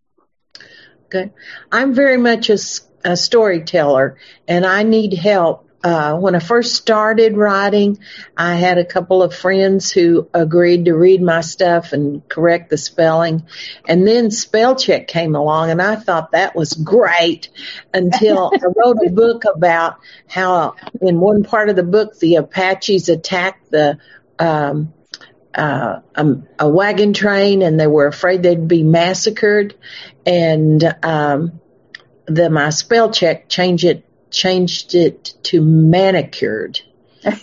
Okay. I'm very much a, a storyteller and I need help uh, when I first started writing, I had a couple of friends who agreed to read my stuff and correct the spelling. And then spell check came along and I thought that was great until I wrote a book about how in one part of the book the Apaches attacked the, um, uh, um, a wagon train and they were afraid they'd be massacred. And, um, the, my spell check changed it changed it to manicured. and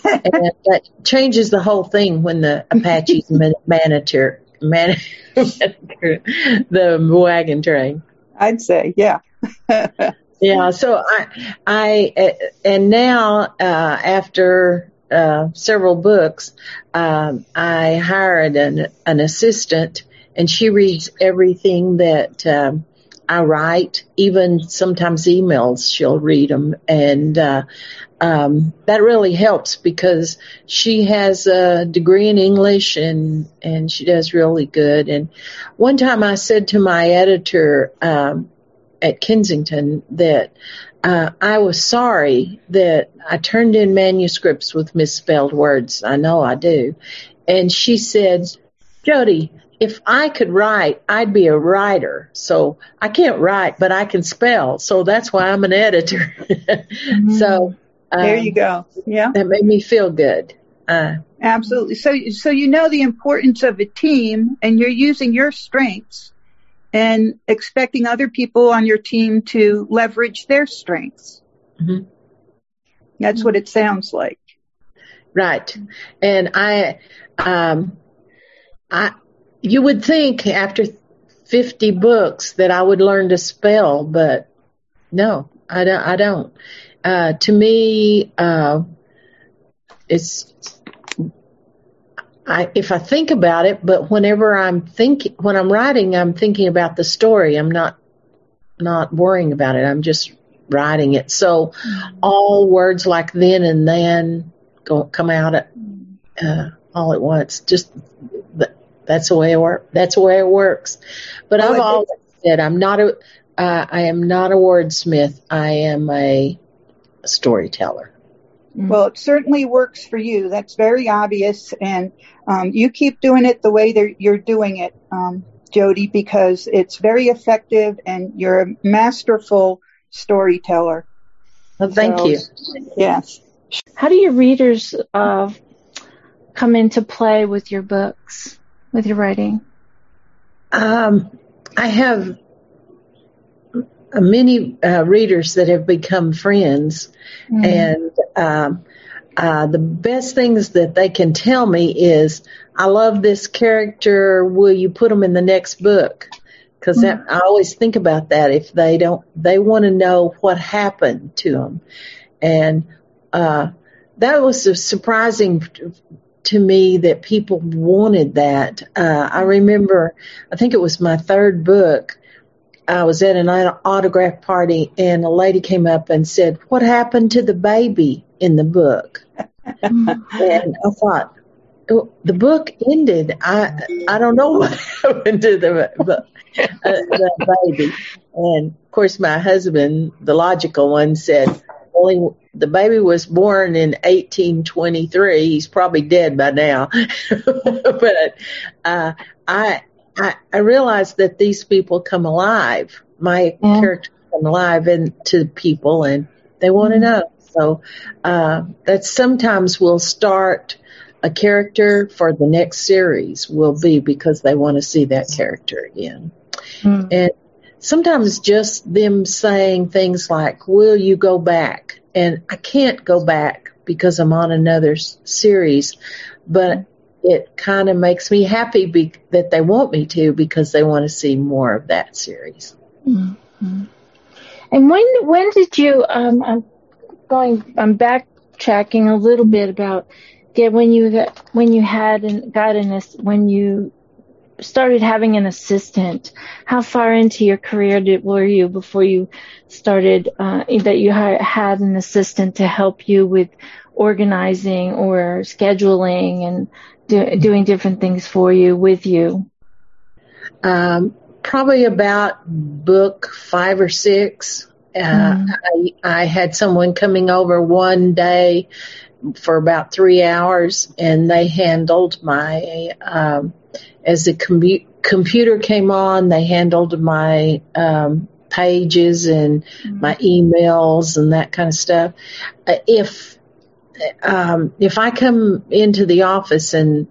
that changes the whole thing when the Apaches manicure, manicure the wagon train. I'd say, yeah. yeah. So I, I, and now, uh, after, uh, several books, um, I hired an, an assistant and she reads everything that, um, I write, even sometimes emails, she'll read them. And, uh, um, that really helps because she has a degree in English and, and she does really good. And one time I said to my editor, um, at Kensington that, uh, I was sorry that I turned in manuscripts with misspelled words. I know I do. And she said, Jodi, if I could write, I'd be a writer. So I can't write, but I can spell. So that's why I'm an editor. mm-hmm. So um, there you go. Yeah, that made me feel good. Uh, Absolutely. So, so you know the importance of a team, and you're using your strengths and expecting other people on your team to leverage their strengths. Mm-hmm. That's what it sounds like. Right. And I, um, I, you would think after 50 books that I would learn to spell, but no, I don't. I don't. Uh, to me, uh, it's, I, if I think about it, but whenever I'm thinking, when I'm writing, I'm thinking about the story. I'm not, not worrying about it. I'm just writing it. So all words like then and then go, come out at, uh, all at once. Just that's the way it works. That's the way it works. But oh, I've always said I'm not a. Uh, I am not a wordsmith. I am a storyteller. Mm-hmm. Well, it certainly works for you. That's very obvious, and um, you keep doing it the way that you're doing it, um, Jodi, because it's very effective, and you're a masterful storyteller. Well, thank so, you. Yes. How do your readers uh, come into play with your books? With your writing? Um, I have many uh, readers that have become friends, mm-hmm. and um, uh, the best things that they can tell me is, "I love this character. Will you put them in the next book?" Because mm-hmm. I always think about that. If they don't, they want to know what happened to them, and uh, that was a surprising to me that people wanted that. Uh, I remember, I think it was my third book. I was at an autograph party and a lady came up and said, what happened to the baby in the book? and I thought, the book ended. I I don't know what happened to the, uh, the baby. And of course, my husband, the logical one, said, "Only the baby was born in 1823. He's probably dead by now." but uh, I I I realized that these people come alive. My yeah. characters come alive into people, and they want to mm-hmm. know. So uh, that sometimes we'll start a character for the next series will be because they want to see that character again. Mm. And sometimes just them saying things like, will you go back? And I can't go back because I'm on another series, but it kind of makes me happy be- that they want me to because they want to see more of that series. Mm-hmm. And when when did you? Um, I'm going. I'm backtracking a little bit about get when you got when you had and got an when you started having an assistant how far into your career did were you before you started uh, that you had an assistant to help you with organizing or scheduling and do, doing different things for you with you um, probably about book five or six uh, mm. I, I had someone coming over one day for about three hours, and they handled my um, as the commu- computer came on, they handled my um, pages and mm-hmm. my emails and that kind of stuff. Uh, if um, if I come into the office and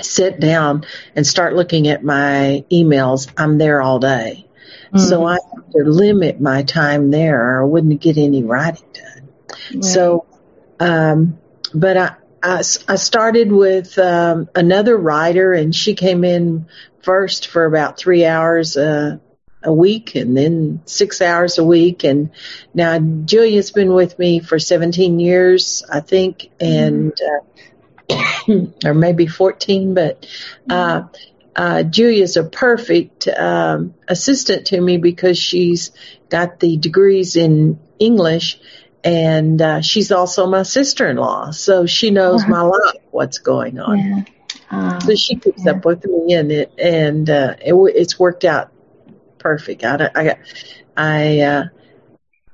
sit down and start looking at my emails, I'm there all day. Mm-hmm. So I have to limit my time there or I wouldn't get any writing done. Right. So um, but I, I, I, started with um, another writer, and she came in first for about three hours uh, a week, and then six hours a week. And now Julia's been with me for 17 years, I think, and uh, or maybe 14. But uh, uh, Julia's a perfect um, assistant to me because she's got the degrees in English and uh, she's also my sister-in-law, so she knows uh-huh. my life, what's going on. Yeah. Uh, so she keeps yeah. up with me, and it and uh, it, it's worked out perfect. I I I, uh,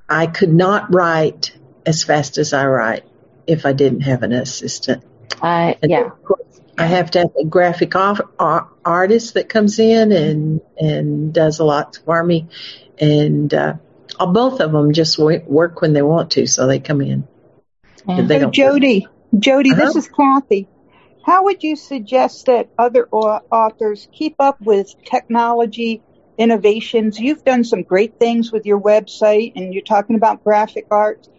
I could not write as fast as I write if I didn't have an assistant. I and yeah. I have to have a graphic off, artist that comes in and and does a lot for me, and uh, uh, both of them just work when they want to, so they come in. They hey, Jodi, Jodi, uh-huh. this is Kathy. How would you suggest that other authors keep up with technology innovations? You've done some great things with your website, and you're talking about graphic arts.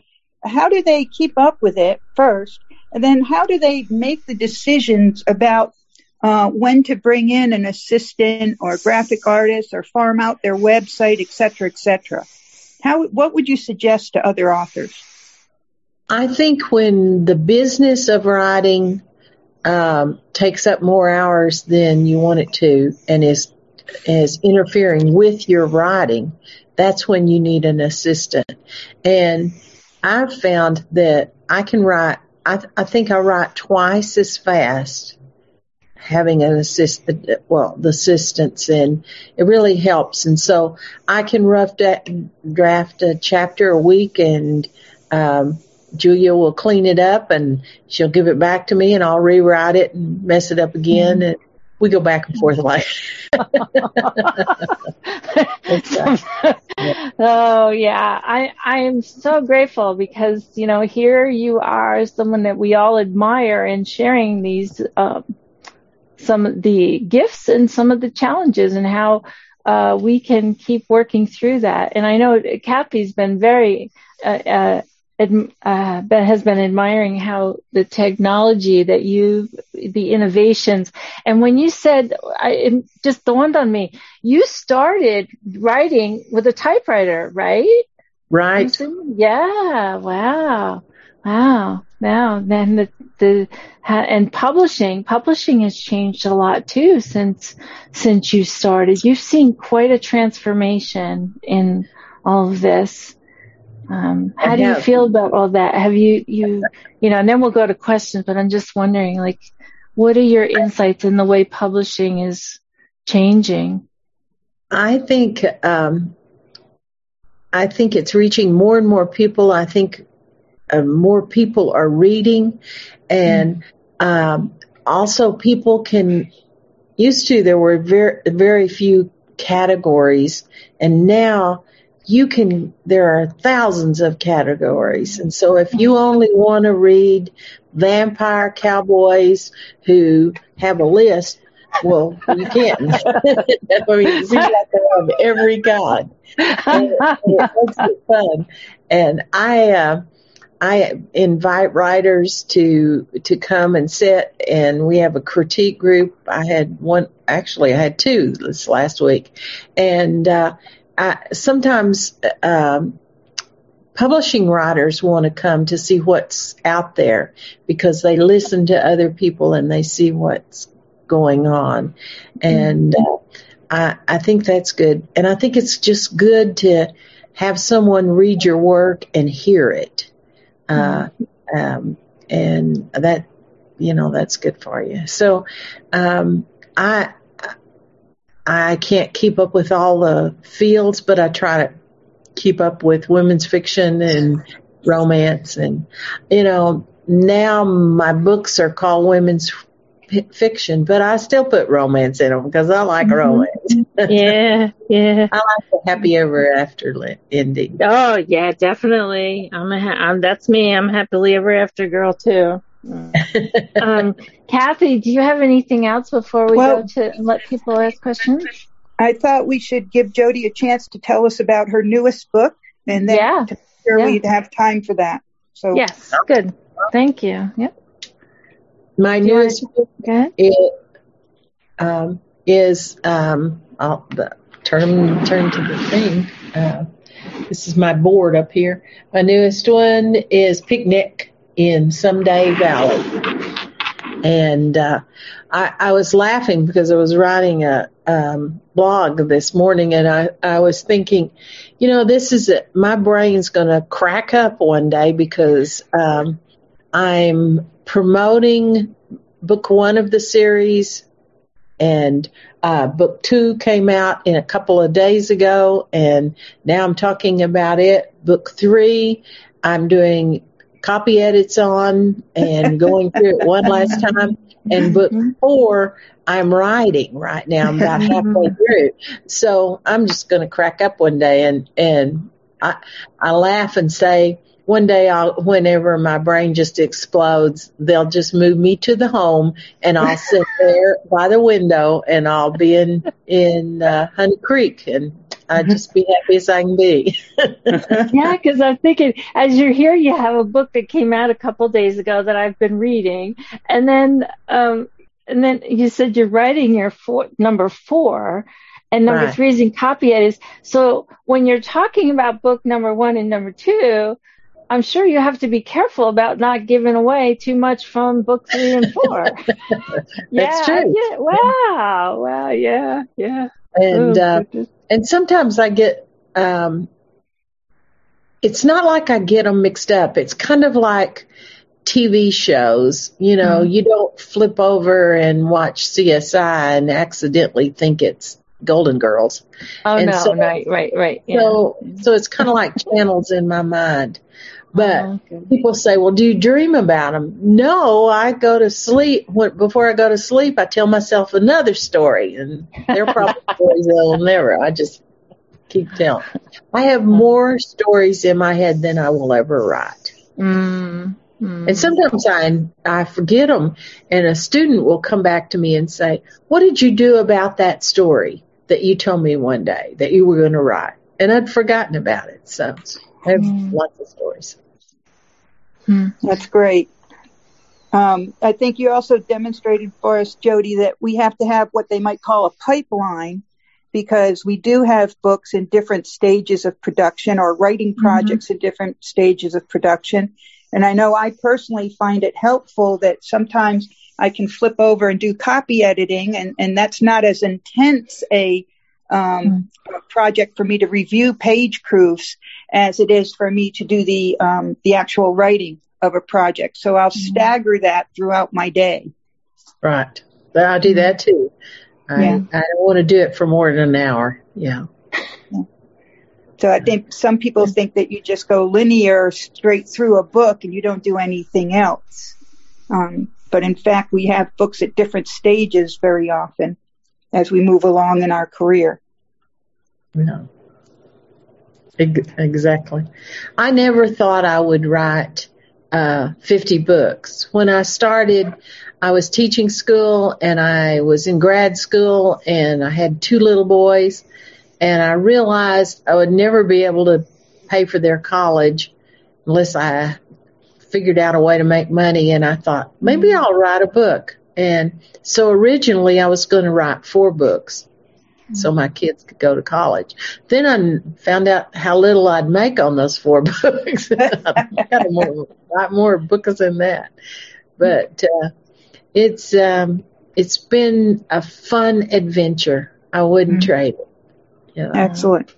How do they keep up with it first, and then how do they make the decisions about uh, when to bring in an assistant or a graphic artist or farm out their website, et cetera, et cetera? How, what would you suggest to other authors? I think when the business of writing um, takes up more hours than you want it to and is is interfering with your writing, that's when you need an assistant. And I've found that I can write. I, th- I think I write twice as fast having an assistant, well, the assistance and it really helps. And so I can rough da- draft a chapter a week, and um, Julia will clean it up, and she'll give it back to me, and I'll rewrite it and mess it up again, and we go back and forth like. oh yeah, I I am so grateful because you know here you are, someone that we all admire, and sharing these. Um, some of the gifts and some of the challenges and how uh, we can keep working through that. And I know Kathy's been very, uh, uh, uh, has been admiring how the technology that you, the innovations, and when you said, I, it just dawned on me, you started writing with a typewriter, right? Right. Yeah. Wow. Wow. Wow. Then the, the, and publishing, publishing has changed a lot too since, since you started. You've seen quite a transformation in all of this. Um, how do you feel about all that? Have you, you, you know, and then we'll go to questions, but I'm just wondering, like, what are your insights in the way publishing is changing? I think um, I think it's reaching more and more people. I think more people are reading, and um, also people can. Used to there were very very few categories, and now you can. There are thousands of categories, and so if you only want to read vampire cowboys who have a list, well, you can't. I mean, it seems like every kind. And it fun. And I, uh, I invite writers to to come and sit, and we have a critique group. I had one, actually, I had two this last week, and uh, I, sometimes um, publishing writers want to come to see what's out there because they listen to other people and they see what's going on. And uh, I, I think that's good. And I think it's just good to have someone read your work and hear it. Uh, um, and that, you know, that's good for you. So, um, I, I can't keep up with all the fields, but I try to keep up with women's fiction and romance and, you know, now my books are called women's fiction, but I still put romance in them because I like mm-hmm. romance. yeah, yeah. I like the happy ever after ending. Oh yeah, definitely. I'm a ha- I'm, that's me. I'm happily ever after girl too. um, Kathy, do you have anything else before we well, go to let people ask questions? I thought we should give Jodi a chance to tell us about her newest book, and then yeah. sure yeah. we'd have time for that. So yes, good. Thank you. Yep. My newest book is, um, is um, I'll turn turn to the thing. Uh, this is my board up here. My newest one is Picnic in Someday Valley, and uh, I, I was laughing because I was writing a um, blog this morning, and I I was thinking, you know, this is a, my brain's going to crack up one day because um, I'm promoting book one of the series, and uh, book two came out in a couple of days ago, and now I'm talking about it. Book three, I'm doing copy edits on and going through it one last time. And book mm-hmm. four, I'm writing right now. I'm about halfway through. So I'm just going to crack up one day and, and I, I laugh and say, one day I'll, whenever my brain just explodes, they'll just move me to the home and I'll sit there by the window and I'll be in, in, uh, Honey Creek and I'd just be happy as I can be. yeah, because I'm thinking, as you're here, you have a book that came out a couple days ago that I've been reading, and then, um, and then you said you're writing your four, number four, and number right. three is in copy edits. So when you're talking about book number one and number two, I'm sure you have to be careful about not giving away too much from book three and four. yeah, true. Yeah. Wow. Wow. Yeah. Yeah. And oh, uh, and sometimes I get um, it's not like I get them mixed up. It's kind of like TV shows. You know, mm-hmm. you don't flip over and watch CSI and accidentally think it's Golden Girls. Oh and no, so, right, right, right. Yeah. So, so it's kind of like channels in my mind. But oh, okay. people say, well, do you dream about them? No, I go to sleep. Before I go to sleep, I tell myself another story. And they're probably stories that will never. I just keep telling. I have more stories in my head than I will ever write. Mm. And sometimes I I forget them, and a student will come back to me and say, "What did you do about that story that you told me one day that you were going to write?" And I'd forgotten about it. So I have mm. lots of stories. Hmm. That's great. Um, I think you also demonstrated for us, Jodi, that we have to have what they might call a pipeline because we do have books in different stages of production or writing mm-hmm. projects mm-hmm. in different stages of production. And I know I personally find it helpful that sometimes I can flip over and do copy editing and, and that's not as intense a um, mm. project for me to review page proofs as it is for me to do the um, the actual writing of a project. So I'll mm. stagger that throughout my day. Right. I do that too. I, Yeah. I don't want to do it for more than an hour. Yeah. So I think some people think that you just go linear straight through a book and you don't do anything else. Um, but in fact, we have books at different stages very often as we move along in our career. Ex- Exactly. I never thought I would write uh, 50 books. When I started, I was teaching school and I was in grad school and I had two little boys and I realized I would never be able to pay for their college unless I figured out a way to make money and I thought maybe I'll write a book. And so originally I was going to write four books so my kids could go to college. Then I found out how little I'd make on those four books. I got more, a lot more books than that. But uh, it's um, it's been a fun adventure. I wouldn't Mhm. trade it. Yeah. Excellent.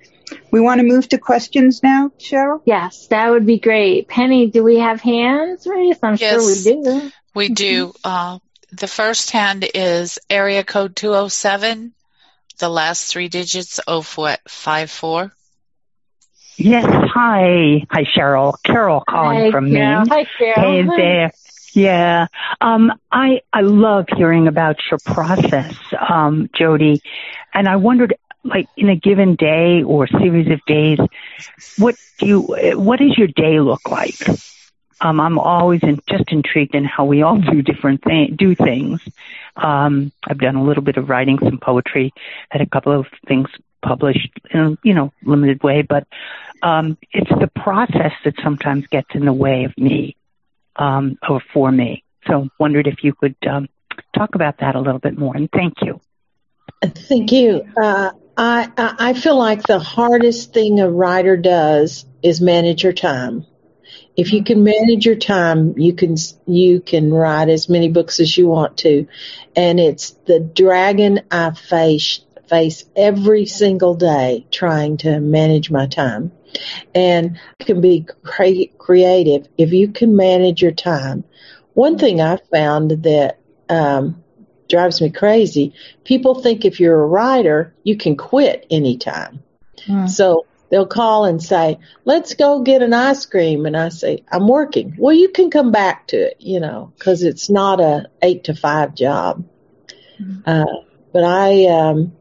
We want to move to questions now, Cheryl? Yes, that would be great. Penny, do we have hands raised? I'm sure we do. We do. Uh, the first hand is area code 207. The last three digits of what? Five. Yes, hi. Hi, Cheryl. Carol calling Hi, from Carol. Maine. Hi, Cheryl. Hey Carol. there. Yeah. Um, I, I love hearing about your process, um, Jodi. And I wondered, like, in a given day or series of days, what do you, what does your day look like? Um, I'm always in, just intrigued in how we all do different things, do things. Um, I've done a little bit of writing, some poetry, had a couple of things published in a, you know, limited way, but, um, it's the process that sometimes gets in the way of me um, or for me. So wondered if you could um, talk about that a little bit more. And thank you. Thank you. Uh, I I feel like the hardest thing a writer does is manage your time. If you can manage your time, you can you can write as many books as you want to, and it's the dragon I face face every single day trying to manage my time, and can be cre- creative if you can manage your time. One thing I found that um, drives me crazy. People think if you're a writer, you can quit anytime. Hmm. So they'll call and say, let's go get an ice cream. And I say, I'm working. Well, you can come back to it, you know, cause it's not a eight to five job. Uh, but I, um,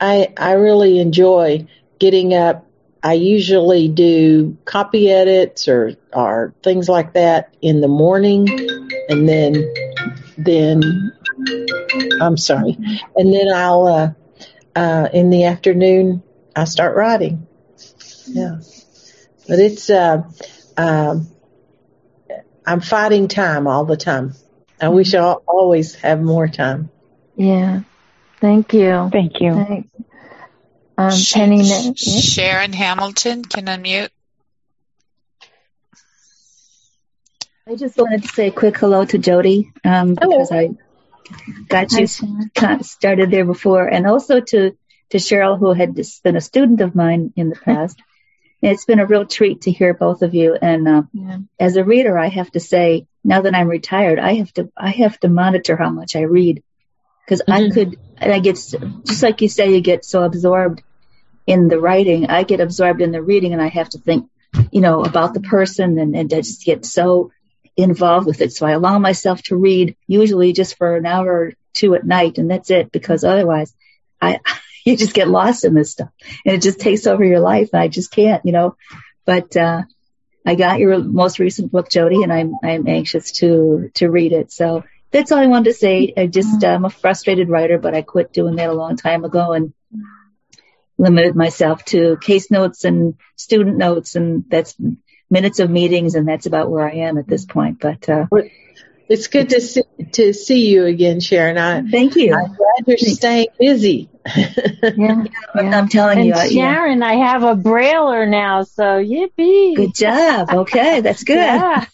I, I really enjoy getting up. I usually do copy edits or, or things like that in the morning and then, then I'm sorry. And then I'll, uh, uh, in the afternoon, I start writing. Yeah. But it's, uh, um, I'm fighting time all the time. I wish I always have more time. Yeah. Thank you. Thank you. Thanks. Um, Sh- Penny, Sh- yeah. Sharon Hamilton can unmute. I just wanted to say a quick hello to Jodi um, Hello. because I got you Sharon. kind of started there before, and also to to Cheryl, who had just been a student of mine in the past. It's been a real treat to hear both of you. And uh, Yeah. as a reader, I have to say, now that I'm retired, I have to I have to monitor how much I read because I Mhm. could, and I get just like you say, you get so absorbed in the writing. I get absorbed in the reading, and I have to think, you know, about the person, and and I just get so involved with it. So I allow myself to read usually just for an hour or two at night, and that's it. Because otherwise, I you just get lost in this stuff, and it just takes over your life, and I just can't, you know. But uh, I got your most recent book, Jodi, and I'm I'm anxious to to read it. So that's all I wanted to say. I just I'm a frustrated writer, but I quit doing that a long time ago and limited myself to case notes and student notes, and that's minutes of meetings, and that's about where I am at this point. But uh, It's good to see, to see you again, Sharon. I, thank you. I'm glad you're staying busy. Yeah. yeah. I'm telling And you, I- yeah. Sharon, I have a brailler now, so yippee. good job. Okay, that's good. Yeah.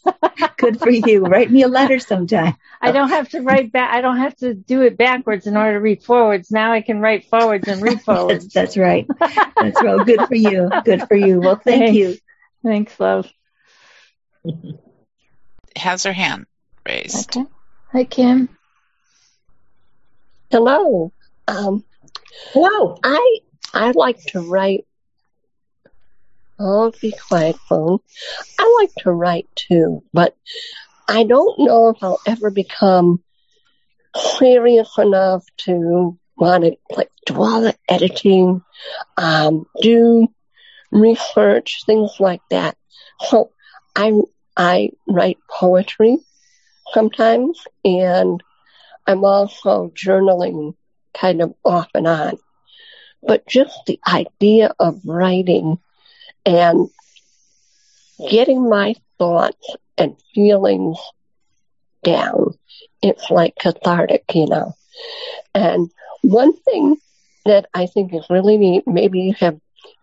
Good for you. Write me a letter sometime. I don't have to write back. I don't have to do it backwards in order to read forwards. Now I can write forwards and read That's, forwards. that's right. That's right. Good for you. Good for you. Well, thank Thanks. you. Thanks, love. Has her hand raised. Okay. Hi, Kim. Hello. Um, Hello. I I like to write. Oh, be quiet, phone. I like to write too, but I don't know if I'll ever become serious enough to want to like do all the editing, um, do research, things like that. So I I write poetry sometimes, and I'm also journaling kind of off and on. But just the idea of writing and getting my thoughts and feelings down, it's like cathartic, you know. And one thing that I think is really neat, maybe you have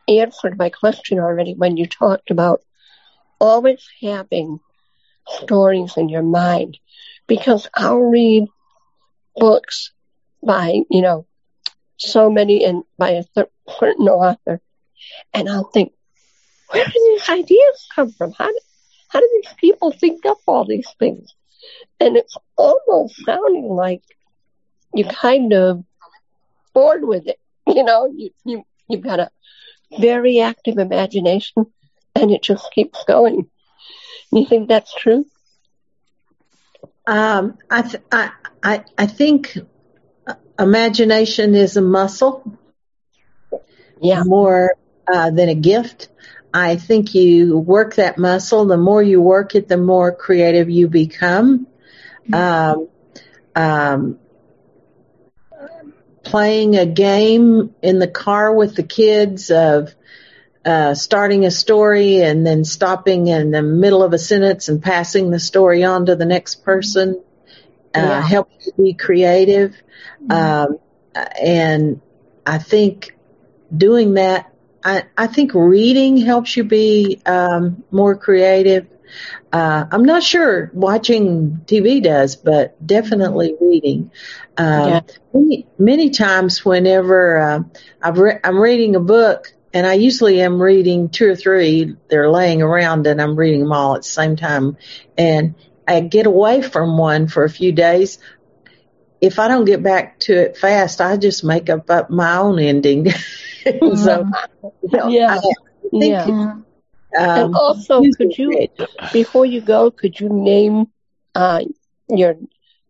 answered my question already when you talked about always having stories in your mind because I'll read books by, you know, so many and by a certain author and I'll think, where do these ideas come from? How do, how do these people think up all these things? And it's almost sounding like you kind of bored with it. You know, you, you, you've got a very active imagination and it just keeps going. You think that's true? Um, I, th- I, I, I think imagination is a muscle. Yeah. More uh, than a gift. I think you work that muscle. The more you work it, the more creative you become. Um, um, playing a game in the car with the kids of uh, starting a story and then stopping in the middle of a sentence and passing the story on to the next person uh, Yeah. helps you be creative. Um, and I think doing that, I, I think reading helps you be um, more creative. Uh, I'm not sure watching TV does, but definitely reading. Um, Yeah. many, many times, whenever uh, I've re- I'm reading a book, and I usually am reading two or three, they're laying around, and I'm reading them all at the same time, and I get away from one for a few days. If I don't get back to it fast, I just make up, up my own ending. so, you know, Yeah. I think Yeah. um, and also, could you, before you go, could you name uh, your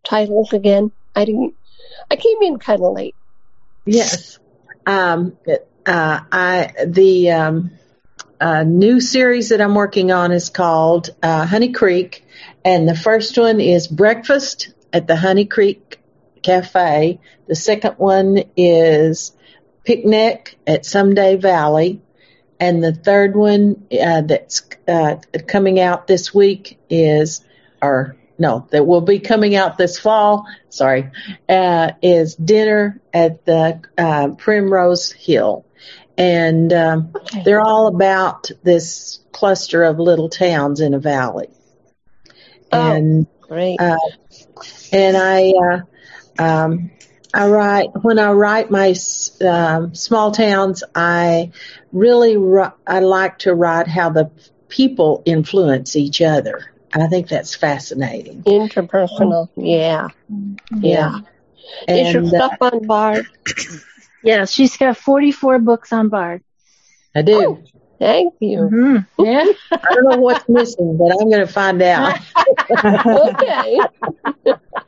titles again? I didn't. I came in kind of late. Yes. Um, uh, I the um, uh, new series that I'm working on is called uh, Honey Creek, and the first one is Breakfast at the Honey Creek Cafe. The second one is Picnic at Someday Valley, and the third one uh, that's uh, coming out this week is, or no, that will be coming out this fall. Sorry, uh, is Dinner at the uh, Primrose Hill, and um, Okay. they're all about this cluster of little towns in a valley. Oh. And Great. uh, and I uh, um, I write when I write my s- um, small towns. I really ri- I like to write how the people influence each other. I think that's fascinating. Interpersonal. Yeah. Yeah. Is your And uh, stuff on Bard? Yeah, she's got 44 books on Bard. I do. Thank you. hmm Yeah. I don't know what's missing, but I'm going to find out. Okay.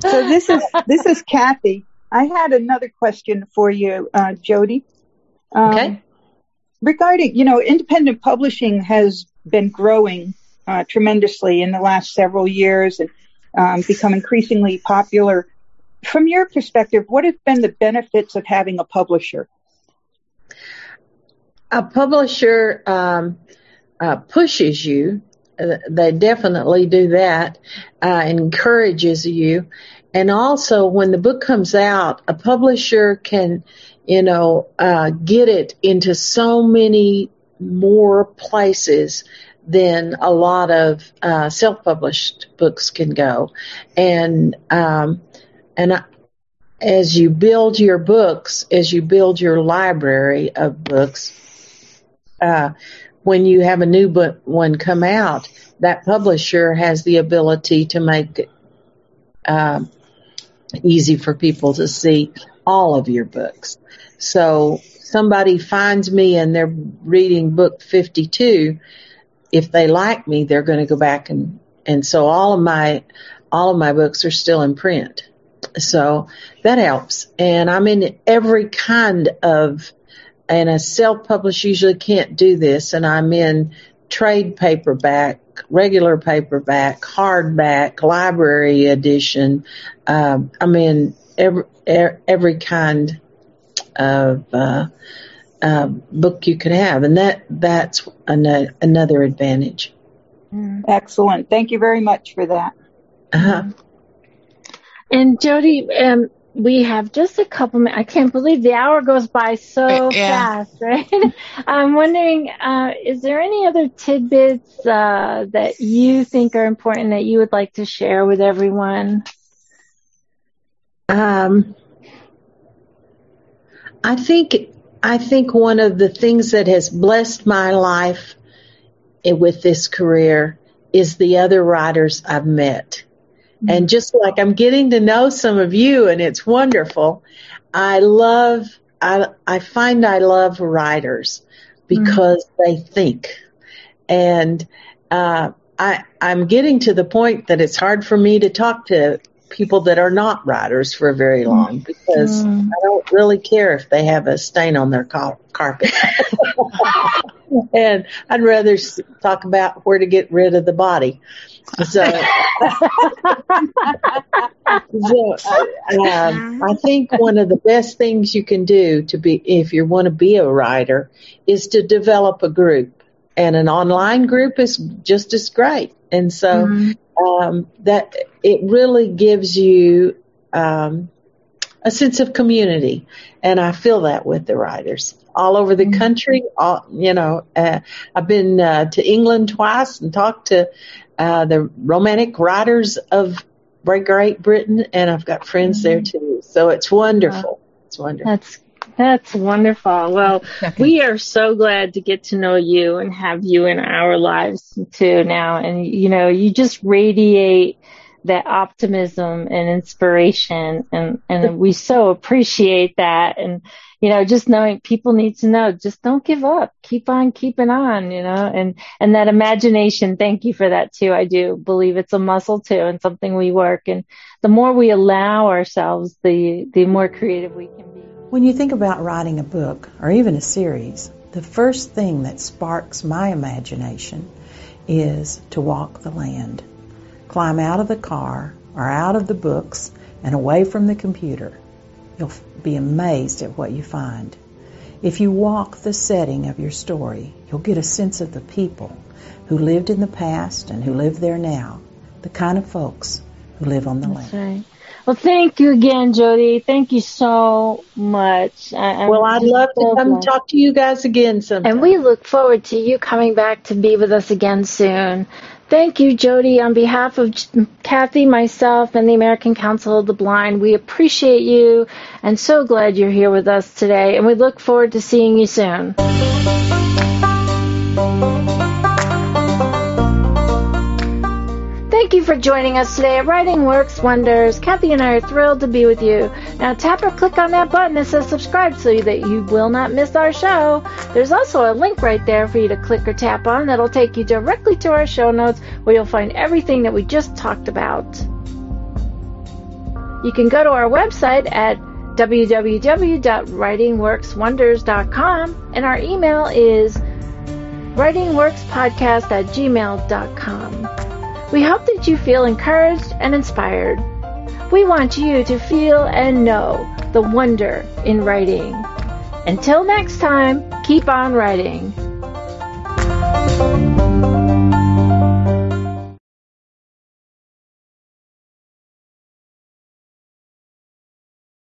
So this is this is Kathy. I had another question for you, uh, Jodi. Um, Okay. Regarding, you know, independent publishing has been growing uh, tremendously in the last several years and um, become increasingly popular. From your perspective, what have been the benefits of having a publisher? a publisher um, uh, pushes you. They definitely do that. Uh, encourages you, and also when the book comes out, a publisher can, you know, uh, get it into so many more places than a lot of uh, self-published books can go, and um, and I, as you build your books, as you build your library of books, uh, when you have a new book one come out, that publisher has the ability to make um, easy for people to see all of your books. So somebody finds me and they're reading book 52, if they like me, they're going to go back and, and so all of my, all of my books are still in print. So that helps. And I'm in every kind of, and a self-published usually can't do this. And I'm in trade paperback, regular paperback, hardback, library edition. Um, I'm in every, every kind of, uh, uh, book you could have. And that, that's an, another advantage. Excellent. Thank you very much for that. Uh-huh. And Jodi, um, we have just a couple minutes. I can't believe the hour goes by so Yeah. fast, right? I'm wondering, uh, is there any other tidbits uh, that you think are important that you would like to share with everyone? Um, I think I think one of the things that has blessed my life with this career is the other writers I've met. And just like I'm getting to know some of you and it's wonderful, I love I I find I love writers because they think. And uh I I'm getting to the point that it's hard for me to talk to people that are not writers for very long because Mm. I don't really care if they have a stain on their car- carpet. and I'd rather s- talk about where to get rid of the body. So, so um, I think one of the best things you can do to be, if you want to be a writer, is to develop a group. And an online group is just as great. And so um, that it really gives you um, a sense of community, and I feel that with the writers all over the country. All, you know, uh, I've been uh, to England twice and talked to uh, the romantic writers of Great Great Britain, and I've got friends there too. So it's wonderful. It's wonderful. That's that's wonderful. Well, we are so glad to get to know you and have you in our lives too now. And you know, you just radiate that optimism and inspiration and and we so appreciate that and you know just knowing people need to know just don't give up keep on keeping on you know and and that imagination thank you for that too i do believe it's a muscle too and something we work and the more we allow ourselves the the more creative we can be When you think about writing a book or even a series, the first thing that sparks my imagination is to walk the land. Climb out of the car or out of the books and away from the computer. You'll be amazed at what you find. If you walk the setting of your story, you'll get a sense of the people who lived in the past and who live there now, the kind of folks who live on the That's land. right. Well, thank you again, Jodi. Thank you so much. I, I'm Well, I'd love to come glad. talk to you guys again sometime. And we look forward to you coming back to be with us again soon. Thank you, Jodi. On behalf of Kathy, myself, and the American Council of the Blind, we appreciate you and so glad you're here with us today. And we look forward to seeing you soon. Thank you for joining us today at Writing Works Wonders. Kathy and I are thrilled to be with you. Now tap or click on that button that says subscribe so that you will not miss our show. There's also a link right there for you to click or tap on that'll take you directly to our show notes where you'll find everything that we just talked about. You can go to our website at www.writingworkswonders.com and our email is writingworkspodcast at gmail.com. We hope that you feel encouraged and inspired. We want you to feel and know the wonder in writing. Until next time, keep on writing.